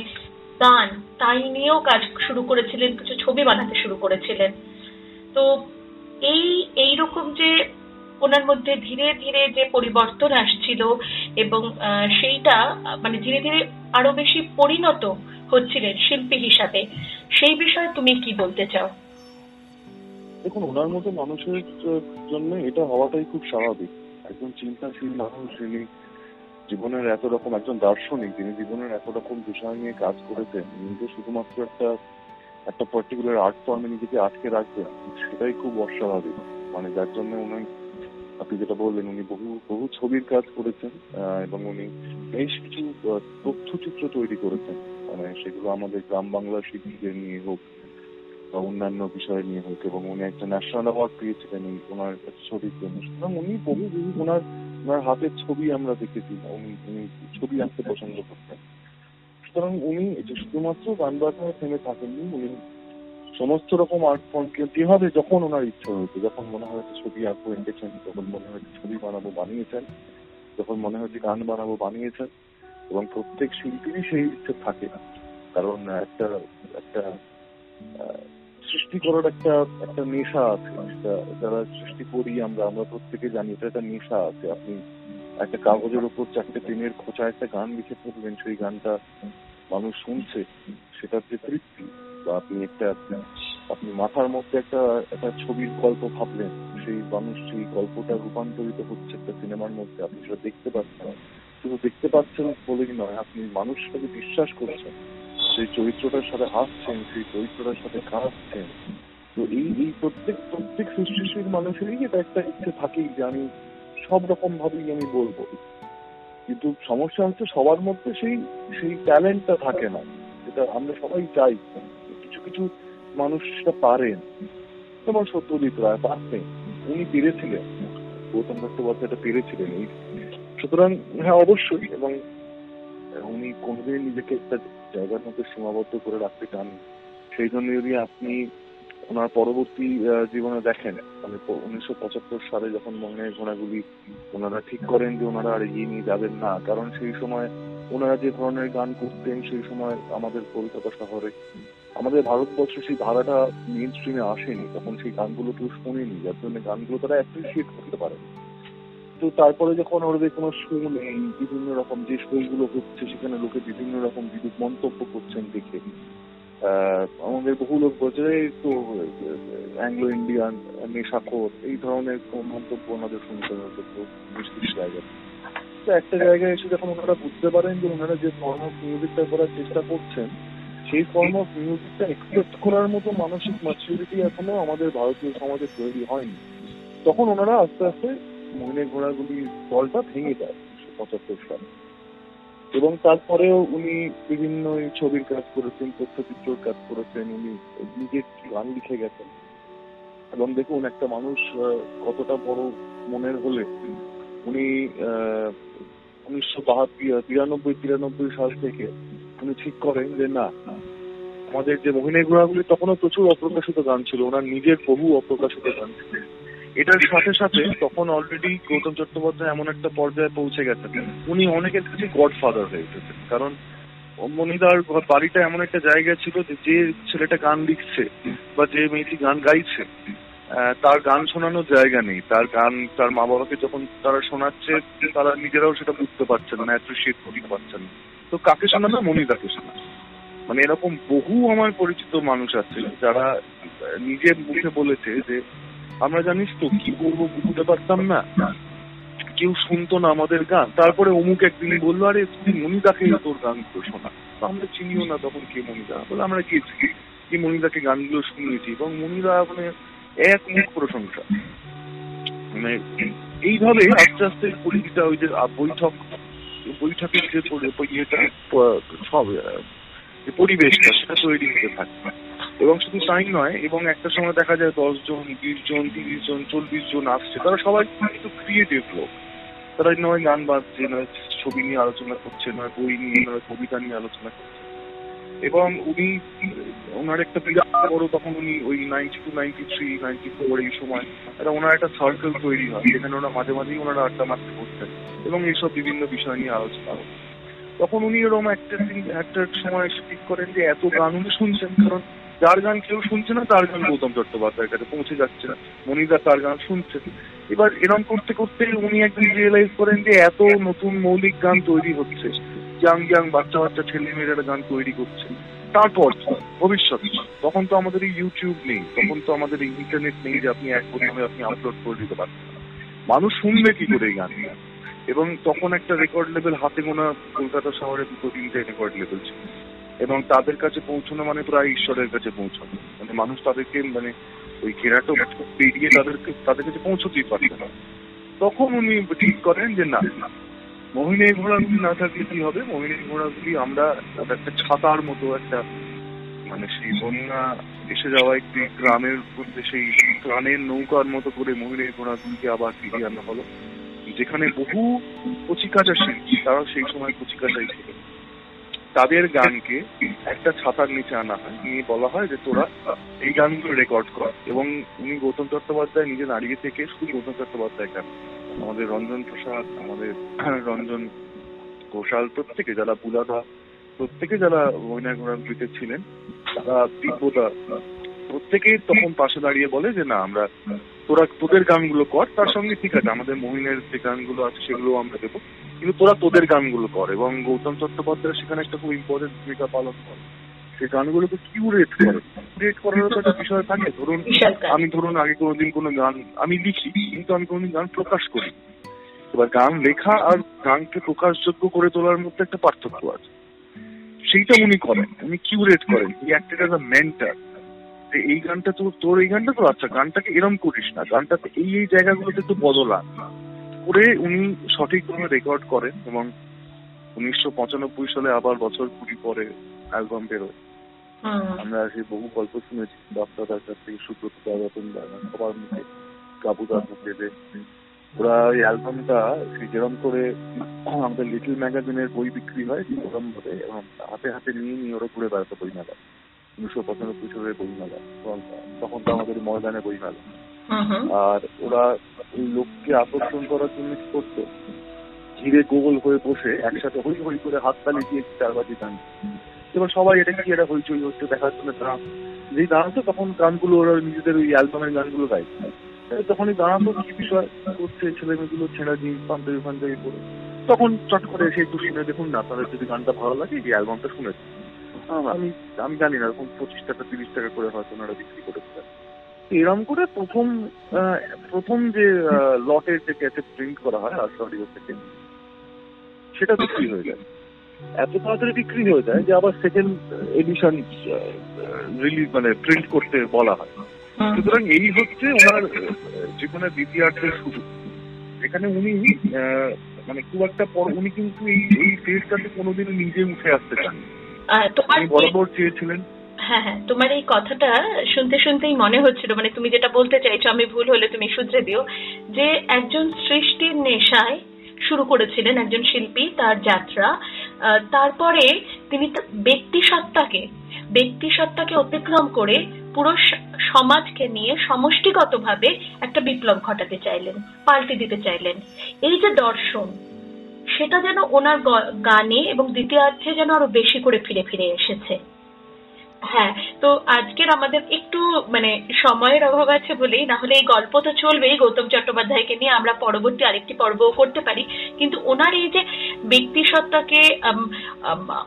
গান তাই নিয়েও কাজ শুরু করেছিলেন, কিছু ছবি বানাতে শুরু করেছিলেন। তো এই এই রকম যে ওনার মধ্যে ধীরে ধীরে যে পরিবর্তন আসছিল এবং সেইটা মানে ধীরে ধীরে আরও বেশি পরিণত হচ্ছিলেন শিল্পী হিসাবে, সেই বিষয়ে তুমি কি বলতে চাও? দেখুন, ওনার মতো মানুষের জন্য এটা হওয়াটাই খুব স্বাভাবিক। একজন চিন্তাশীল মানুষ, যিনি জীবনের এত রকম একজন দার্শনিক, যিনি জীবনের এত রকম বিষয় নিয়ে কাজ করেছেন নিজে শুধুমাত্র একটা একটা পার্টিকুলার আর্ট ফর্মে নিজেকে আটকে রাখবেন, সেটাই খুব অস্বাভাবিক। মানে যার জন্য উনি, আপনি যেটা বললেন, উনি বহু বহু ছবির কাজ করেছেন এবং উনি বেশ কিছু তথ্যচিত্র তৈরি করেছেন। মানে সেগুলো আমাদের গ্রাম বাংলার শিল্পীদের নিয়ে হোক বা অন্যান্য বিষয় নিয়ে হোক এবং উনি একটা ন্যাশনাল অ্যাওয়ার্ড পেয়েছিলেন ওনার ছবির জন্য সুতরাং উনি বহু ওনার ওনার হাতের ছবি আমরা দেখেছি উনি উনি ছবি আঁকতে পছন্দ করতেন সুতরাং উনি শুধুমাত্র গান বাজনায় থেমে থাকেননি উনি সমস্ত রকম আর্ট ফর্মকে যেভাবে যখন ওনার ইচ্ছা হয়েছে যখন মনে হয়েছে ছবি আঁকবো এঁকেছেন যখন মনে হয়েছে ছবি বানাবো বানিয়েছেন যখন মনে হয়েছে গান বানাবো বানিয়েছেন এবং প্রত্যেক শিল্পীরই সেই ইচ্ছে থাকে না কারণ একটা একটা সৃষ্টি করার একটা একটা নেশা আছে যারা সৃষ্টি করি আমরা আমরা প্রত্যেকে জানি এটা একটা নেশা আছে। আপনি একটা কাগজের উপর চারটে পেনের খোঁচা একটা গান লিখে পড়বেন সেই গানটা মানুষ শুনছে, সেটার যে তৃপ্তি। বা আপনি একটা, আপনি মাথার মধ্যে একটা একটা ছবির গল্প ভাবলেন, সেই মানুষ সেই গল্পটা রূপান্তরিত হচ্ছে একটা সিনেমার মধ্যে, আপনি সেটা দেখতে পাচ্ছেন। শুধু দেখতে পাচ্ছেন বলেই নয়, আপনি মানুষটাকে বিশ্বাস করছেন। সেই চরিত্রটার সাথে হাসছেন, সেই চরিত্রটার সাথে কাঁদছেন। তো এই এই প্রত্যেক প্রত্যেক সৃষ্টিশীল মানুষেরই এটা একটা ইচ্ছে থাকেই যে আমি সব রকম ভাবেই আমি বলব। কিন্তু সমস্যা হচ্ছে সবার মধ্যে সেই সেই ট্যালেন্টটা থাকে না। যেটা আমরা সবাই চাই। কিছু কিছু মানুষ সেটা পারেন। যেমন সত্যজিৎ রায় পারতেন। উনি পেরেছিলেন। গৌতম দত্তবর্ধ এটা পেরেছিলেন। এই সুতরাং হ্যাঁ অবশ্যই। এবং উনি কোনোদিন নিজেকে একটা জায়গার মধ্যে সীমাবদ্ধ করে রাখতে চান, সেই জন্য যদি আপনি ওনার পরবর্তী জীবনে দেখেন মানে উনিশশো পঁচাত্তর সালে যখন মনের ঘোড়াগুলি ওনারা ঠিক করেন যে ওনারা আর এগিয়ে নিয়ে যাবেন না, কারণ সেই সময় ওনারা যে ধরনের গান করতেন, সেই সময় আমাদের কলকাতা শহরে, আমাদের ভারতবর্ষে সেই ধারাটা মেন স্ট্রিমে আসেনি, তখন সেই গানগুলো কেউ শোনেনি, যার জন্য গানগুলো তারা অ্যাপ্রিসিয়েট করতে পারে তো তারপরে যখন ওদের কোনো শো নেই, বিভিন্ন রকম যে শো গুলো হচ্ছে, সেখানে লোকে বিভিন্ন রকম বিদ্যুৎ মন্তব্য করছেন দেখে। আমাদের বহু লোক বলছে, "এই তো অ্যাংলো ইন্ডিয়ান নেশাখোর। এই ধরনের মন্তব্য ওনাদের শুনতে হতো তো, বেশ কিছু জায়গায়। তো একটা জায়গায় এসে যখন ওনারা বুঝতে পারেন যে ওনারা যে ফর্ম অফ মিউজিকটা করার চেষ্টা করছেন, সেই ফর্ম অফ মিউজিকটা করার মতো মানসিক ম্যাচুরিটি এখনও আমাদের ভারতীয় সমাজে তৈরি হয়নি। তখন ওনারা আস্তে আস্তে মহিনের ঘোড়াগুলির দলটা ভেঙে যায় উনিশশো পঁচাত্তর সালে। এবং তারপরেও উনি বিভিন্ন ছবির কাজ করেছেন, তথ্যচিত্রর কাজ করেছেন, উনি নিজের গান লিখে গেছেন। এবং দেখুন, একটা মানুষ কতটা বড় মনের হলে উনি উনিশশো বিরানব্বই তিরানব্বই সাল থেকে উনি ঠিক করেন যে না, আমাদের যে মোহিনী গুড়াগুলি তখনও প্রচুর অপ্রকাশিত গান ছিল, ওনার নিজের বহু অপ্রকাশিত গান ছিল। এটার সাথে সাথে তখন অলরেডি গৌতম চট্টোপাধ্যায় এমন একটা পর্যায়ে পৌঁছে গেছেন। উনি অনেকের কাছে গডফাদার হয়ে উঠেছেন। কারণ মনিদার বাড়িটা এমন একটা জায়গা ছিল যে ছেলেটা গান লিখছে বা যে মেয়েটি গান গাইছে তার গান শোনানোর জায়গা নেই। তার গান, তার মা বাবাকে যখন তারা শোনাচ্ছে, তারা নিজেরাও সেটা বুঝতে পারছেন না অ্যাপ্রিসিয়েট করতে পারছেন না। তো কাকে শোনাবে? মনিদাকে শোনাবে। মানে এরকম বহু আমার পরিচিত মানুষ আছে যারা নিজের মুখে বলেছে যে আমরা জানিস তো কি করব বুঝতে পারতাম না। কেউ শুনতো না আমাদের গান। তারপরে অমুক একদিন বলল, আরে তুই মনিদাকে তোর গানগুলো শোনা। আমরা চিনিও না তখন কে মনিদা বলে, আমরা গিয়েছি কি মনিদাকে গানগুলো শুনিয়েছি? এবং মনিদা মানে এক মুখ প্রশংসা। মানে এইভাবে আস্তে আস্তে পরিধিটা ওই যে বৈঠক, বৈঠকের যে ইয়েটা সব যে পরিবেশটা সেটা তৈরি হতে থাকে এবং শুধু তাই নয়, এবং একটা সময় দেখা যায় দশ জন বিশ জন তিরিশ জন চল্লিশ জন আসছে, তারা সবাই কিন্তু ক্রিয়েটিভ লোক। তারা নয় গান বাজছে, নয় ছবি নিয়ে আলোচনা করছে, নয় বই নিয়ে, নয় কবিতা নিয়ে আলোচনা করছে। এবং উনি, ওনার একটা বিরাট বড় তখন উনি ওই ninety two ninety three ninety four এই সময়, একটা ওনার একটা সার্কেল তৈরি হয়, যেখানে ওরা মাঝে মাঝেই ওনারা আড্ডা মারতে বসতেন। এবং এইসব বিভিন্ন বিষয় নিয়ে আলোচনা হতো তখন উনি এরকম একটা একটা সময় ঠিক করেন যে এত গান উনি শুনছেন, কারণ যার গান কেউ শুনছে না, তার গান গৌতম চট্টোপাধ্যায়ের কাছে পৌঁছে যাচ্ছে না। মনিদা তার গান শুনছেন। এবার এরকম করতে করতে উনি একদিন রিয়েলাইজ করেন যে এত নতুন মৌলিক গান তৈরি হচ্ছে। ইয়াং ইয়াং বাচ্চা বাচ্চা ছেলে মেয়েরা গান তৈরি করছে। তারপর? ভবিষ্যৎ। তখন তো আমাদের এই ইউটিউব নেই। তখন তো আমাদের ইন্টারনেট নেই যে আপনি এক প্রথমে আপনি আপলোড করে দিতে পারছেন মানুষ শুনবে কি করে এই গান এবং তখন একটা রেকর্ড লেভেল হাতে গোনা কলকাতা শহরে দুটো তিনটে রেকর্ড লেভেল ছিল। এবং তাদের কাছে পৌঁছানো মানে প্রায় ঈশ্বরের কাছে পৌঁছানো। মানে মানুষ তাদেরকে মানে ওই ঘেরাটো পেরিয়ে তাদেরকে, তাদের কাছে পৌঁছতেই পারছে না। তখন উনি ঠিক করেন যে, না মোহিনী ঘোড়াগুলি না থাকলে কি হবে? মোহিনী ঘোড়াগুলি আমরা একটা ছাতার মতো একটা মানে সেই বন্যা এসে যাওয়া একটি গ্রামের মধ্যে সেই প্রাণের নৌকার মতো করে মোহিনী ঘোড়াগুলিকে আবার ফিরিয়ে আনা হলো। যেখানে বহু কচিকাঁচা শিল্পী তারা সেই সময় কচিকাঁচাই ছিল তাদের গানকে একটা ছাতার নিচে আনা হয়, নিয়ে বলা হয় যে তোরা এই গানগুলো রেকর্ড কর এবং উনি গৌতম চট্টোপাধ্যায় নিজে দাঁড়িয়ে থেকে শুধু গৌতম চট্টোপাধ্যায় গান আমাদের রঞ্জন প্রসাদ, আমাদের রঞ্জন ঘোষাল প্রত্যেকে যারা বুলাদা প্রত্যেকে যারা মহিনা ঘোড়াগুলিতে ছিলেন, তারা দিব্যতা প্রত্যেকেই তখন পাশে দাঁড়িয়ে বলে যে না, আমরা তোরা তোদের গানগুলো কর তার সঙ্গে ঠিক আছে আমাদের মহিনের যে গানগুলো আছে সেগুলো আমরা দেবো কিন্তু তোরা তোদের গানগুলো কর এবং গৌতম চট্টোপাধ্যায় সেখানে একটা খুব ইম্পর্টেন্ট ভূমিকা পালন করে। সেই গানগুলোকে কিউরেট করে। কিউরেট করারও তো একটা বিষয় থাকে ধরুন আমি ধরুন আগে কোনোদিন কোনো গান আমি লিখি কিন্তু আমি কোনোদিন গান প্রকাশ করি এবার গান লেখা আর গানকে প্রকাশযোগ্য করে তোলার মধ্যে একটা পার্থক্য আছে। সেইটা উনি করেন উনি কিউরেট করেন ই অ্যাক্টেড অ্যাজ আ মেন্টার যে এই গানটা তোর তোর এই গানটা তো আচ্ছা গানটাকে এরম করিস না। গানটাতে এই এই জায়গাগুলোতে তো বদল আন করে উনি সঠিকভাবে রেকর্ড করেন এবং উনিশশো পঁচানব্বই সালে আবার বছর কুড়ি পরে অ্যালবাম বেরোয়। আমরা সেই বহু গল্প শুনেছি দত্তদার কাছ থেকে সুব্রত রতন সবার মুখে কাবুদার মুখে ওরা এই অ্যালবামটা যেরম করে আমাদের লিটল ম্যাগাজিনের বই বিক্রি হয় ওরম ভাবে এবং হাতে হাতে নিয়ে নিয়ে ওরা ঘুরে বেড়াতো বই মেলা উনিশশো পঁচানব্বই সালের বইমেলা তখন তো আমাদের ময়দানে বই মেলা হুম হুম। আর ওরা ওই লোককে আকর্ষণ করার জন্য কি করতো? ঘিরে গোল হয়ে বসে একসাথে হই হই করে হাততালি দিয়ে চারবাজি গান। এবার সবাই এটা কি এটা হইচই হচ্ছে দেখার জন্য দাঁড়ান। যেই দাঁড়াতো তখন গানগুলো ওরা নিজেদের ওই অ্যালবামের গানগুলো গাই তখনই দাঁড়াতো কি বিষয়? করছে ছেলে মেয়েগুলো ছেঁড়া জিন্স পাঞ্জাবি পাঞ্জাবি করে তখন চট করে এসে একটু শুনে দেখুন না আপনাদের যদি গানটা ভালো লাগে এই অ্যালবামটা শুনেছি আমি আমি জানি না এরকম পঁচিশ টাকা তিরিশ টাকা করে হয়তো ওনারা বিক্রি করেছে। এরকম করে প্রথম প্রথম যে লটের যে ক্যাসেট প্রিন্ট করা হয় আর থেকে সেটা বিক্রি হয়ে যায়। এত তাড়াতাড়ি বিক্রি হয়ে যায় যে আবার সেকেন্ড এডিশন রিলিজ মানে প্রিন্ট করতে বলা হয়। সুতরাং এই হচ্ছে ওনার আহ, জীবনের দ্বিতীয়ার্ধের শুরু। এখানে উনি মানে খুব একটা পর উনি কিন্তু এই এই ফেজটাতে কোনোদিন নিজে উঠে আসতে চান তোমার বরাবর চেয়েছিলেন। হ্যাঁ হ্যাঁ তোমার এই কথাটা শুনতে শুনতেই মনে হচ্ছিল মানে তুমি যেটা বলতে চাইছো আমি ভুল হলে তুমি শুধরে দিও যে একজন সৃষ্টির নেশায় শুরু করেছিলেন একজন শিল্পী তার যাত্রা। তারপরে তিনি ব্যক্তি সত্তাকে ব্যক্তি সত্তাকে অতিক্রম করে পুরো সমাজকে নিয়ে সমষ্টিগতভাবে একটা বিপ্লব ঘটাতে চাইলেন পাল্টে দিতে চাইলেন। এই যে দর্শন সেটা যেন ওনার গানে এবং দ্বিতীয়ার্ধে যেন আরও বেশি করে ফিরে ফিরে এসেছে। হ্যাঁ তো আজকের আমাদের একটু মানে সময়ের অভাব আছে বলেই, না হলে এই গল্প তো চলবেই, গৌতম চট্টোপাধ্যায়কে নিয়ে আমরা পরবর্তী আরেকটি পর্বও করতে পারি। কিন্তু ওনার এই যে ব্যক্তি সত্তাকে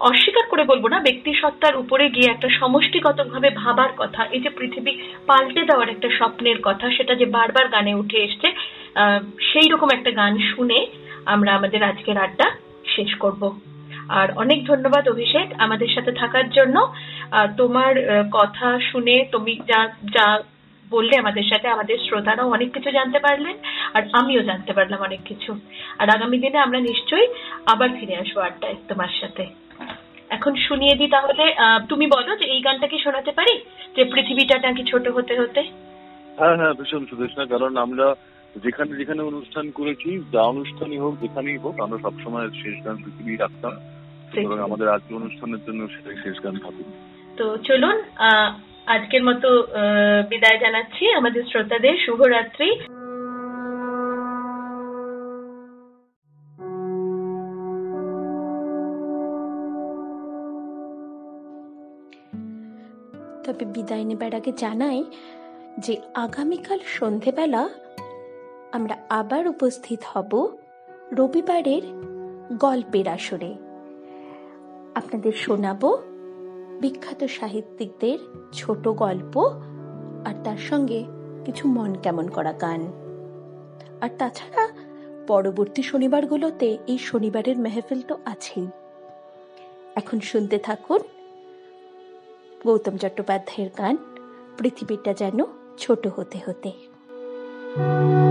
অস্বীকার করে বলব না ব্যক্তি সত্তার উপরে গিয়ে একটা সমষ্টিগতভাবে ভাবার কথা, এই যে পৃথিবী পাল্টে দেওয়ার একটা স্বপ্নের কথা, সেটা যে বারবার গানে উঠে এসছে সেই রকম একটা গান শুনে আমরা আমাদের আজকের আড্ডা শেষ করব। আর অনেক ধন্যবাদ অভিষেক আমাদের সাথে থাকার জন্য। তোমার কথা শুনে তুমি যা যা বললে আমাদের সাথে, আমাদের শ্রোতারাও অনেক কিছু জানতে পারলেন আর আমিও জানতে পারলাম অনেক কিছু। আর আগামী দিনে আমরা নিশ্চয়ই আবার ফিরে আসব আড্ডায় তোমার সাথে। এখন শুনিয়ে দিই তাহলে তুমি বলো যে এই গানটা কি শোনাতে পারি? যে পৃথিবীটা নাকি ছোট হতে হতে। হ্যাঁ হ্যাঁ ভীষণ সুদেশনা কারণ আমরা যেখানে যেখানে অনুষ্ঠান করেছি যা অনুষ্ঠানই হোক যেখানেই হোক আমরা সবসময় শেষ গান পৃথিবী রাখতাম। সুতরাং আমাদের আজকে অনুষ্ঠানের জন্য সেটাই শেষ গান থাকুক। তো চলুন আহ, আজকের মতো আহ, বিদায় জানাচ্ছি আমাদের শ্রোতাদের। শুভরাত্রি। তবে বিদায় নেবার আগে জানাই যে আগামীকাল সন্ধেবেলা আমরা আবার উপস্থিত হব রবিবারের গল্পের আসরে। আপনাদের শোনাবো বিখ্যাত সাহিত্যিকদের ছোট গল্প আর তার সঙ্গে কিছু মন কেমন করা গান। আর তাছাড়া পরবর্তী শনিবারগুলোতে এই শনিবারের মেহফিল তো আছেই। এখন শুনতে থাকুন গৌতম চট্টোপাধ্যায়ের গান, পৃথিবীটা যেন ছোট হতে হতে। পৃথিবীটা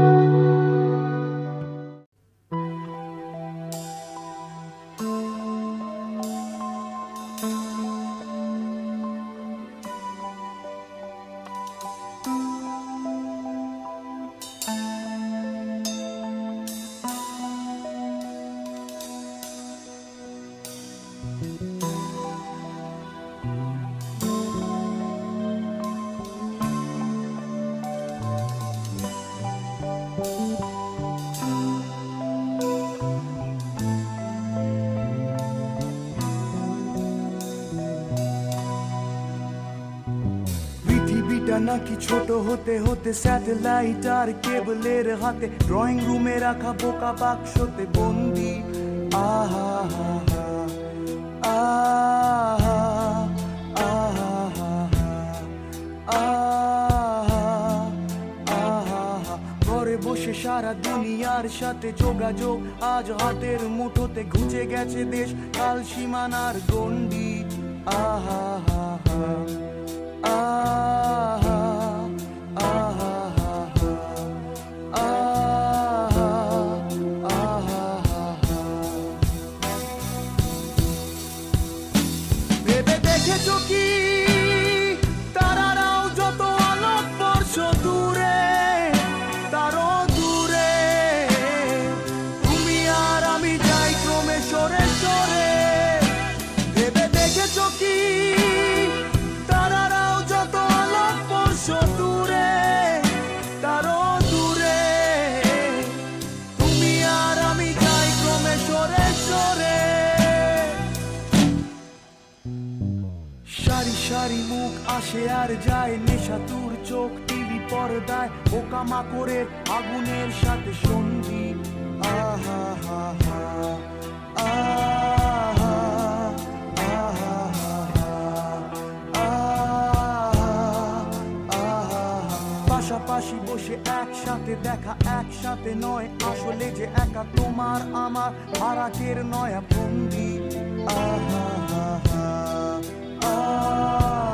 হতে হতে স্যাটেলাইট আর কেবলের হাতে ড্রয়িং রুমে রাখা বোকা বাক্সতে বন্দি আহা আহা ঘরে বসে সারা দুনিয়ার সাথে যোগাযোগ আজ হাতের মুঠোতে ঘুচে গেছে দেশ কাল সীমানার গন্ডি আহা হা হা আসে আর যায় নেশাতুর চোখ টিভি পর্দায় পোকামাকড়ের আগুনের সাথে সন্ধি আহা, হা হা, আহা আহা আহা পাশাপাশি বসে একসাথে দেখা, একসাথে নয়, আসলে যে একা তোমার আমার ভাড়াটের নয়া বন্দি আহা, হা হা ভেবে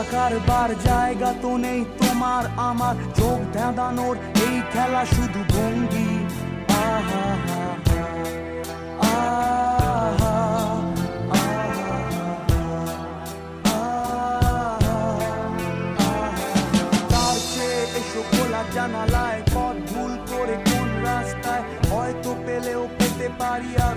টাকার বার জায়গা তো নেই তোমার আমার। চোখ ধাঁধানোর এই খেলা শুধু ভঙ্গি। আহা হা আহা জানালায়, পথ ভুল করে কোন রাস্তায় হয়তো পেলেও পেতে পারি আর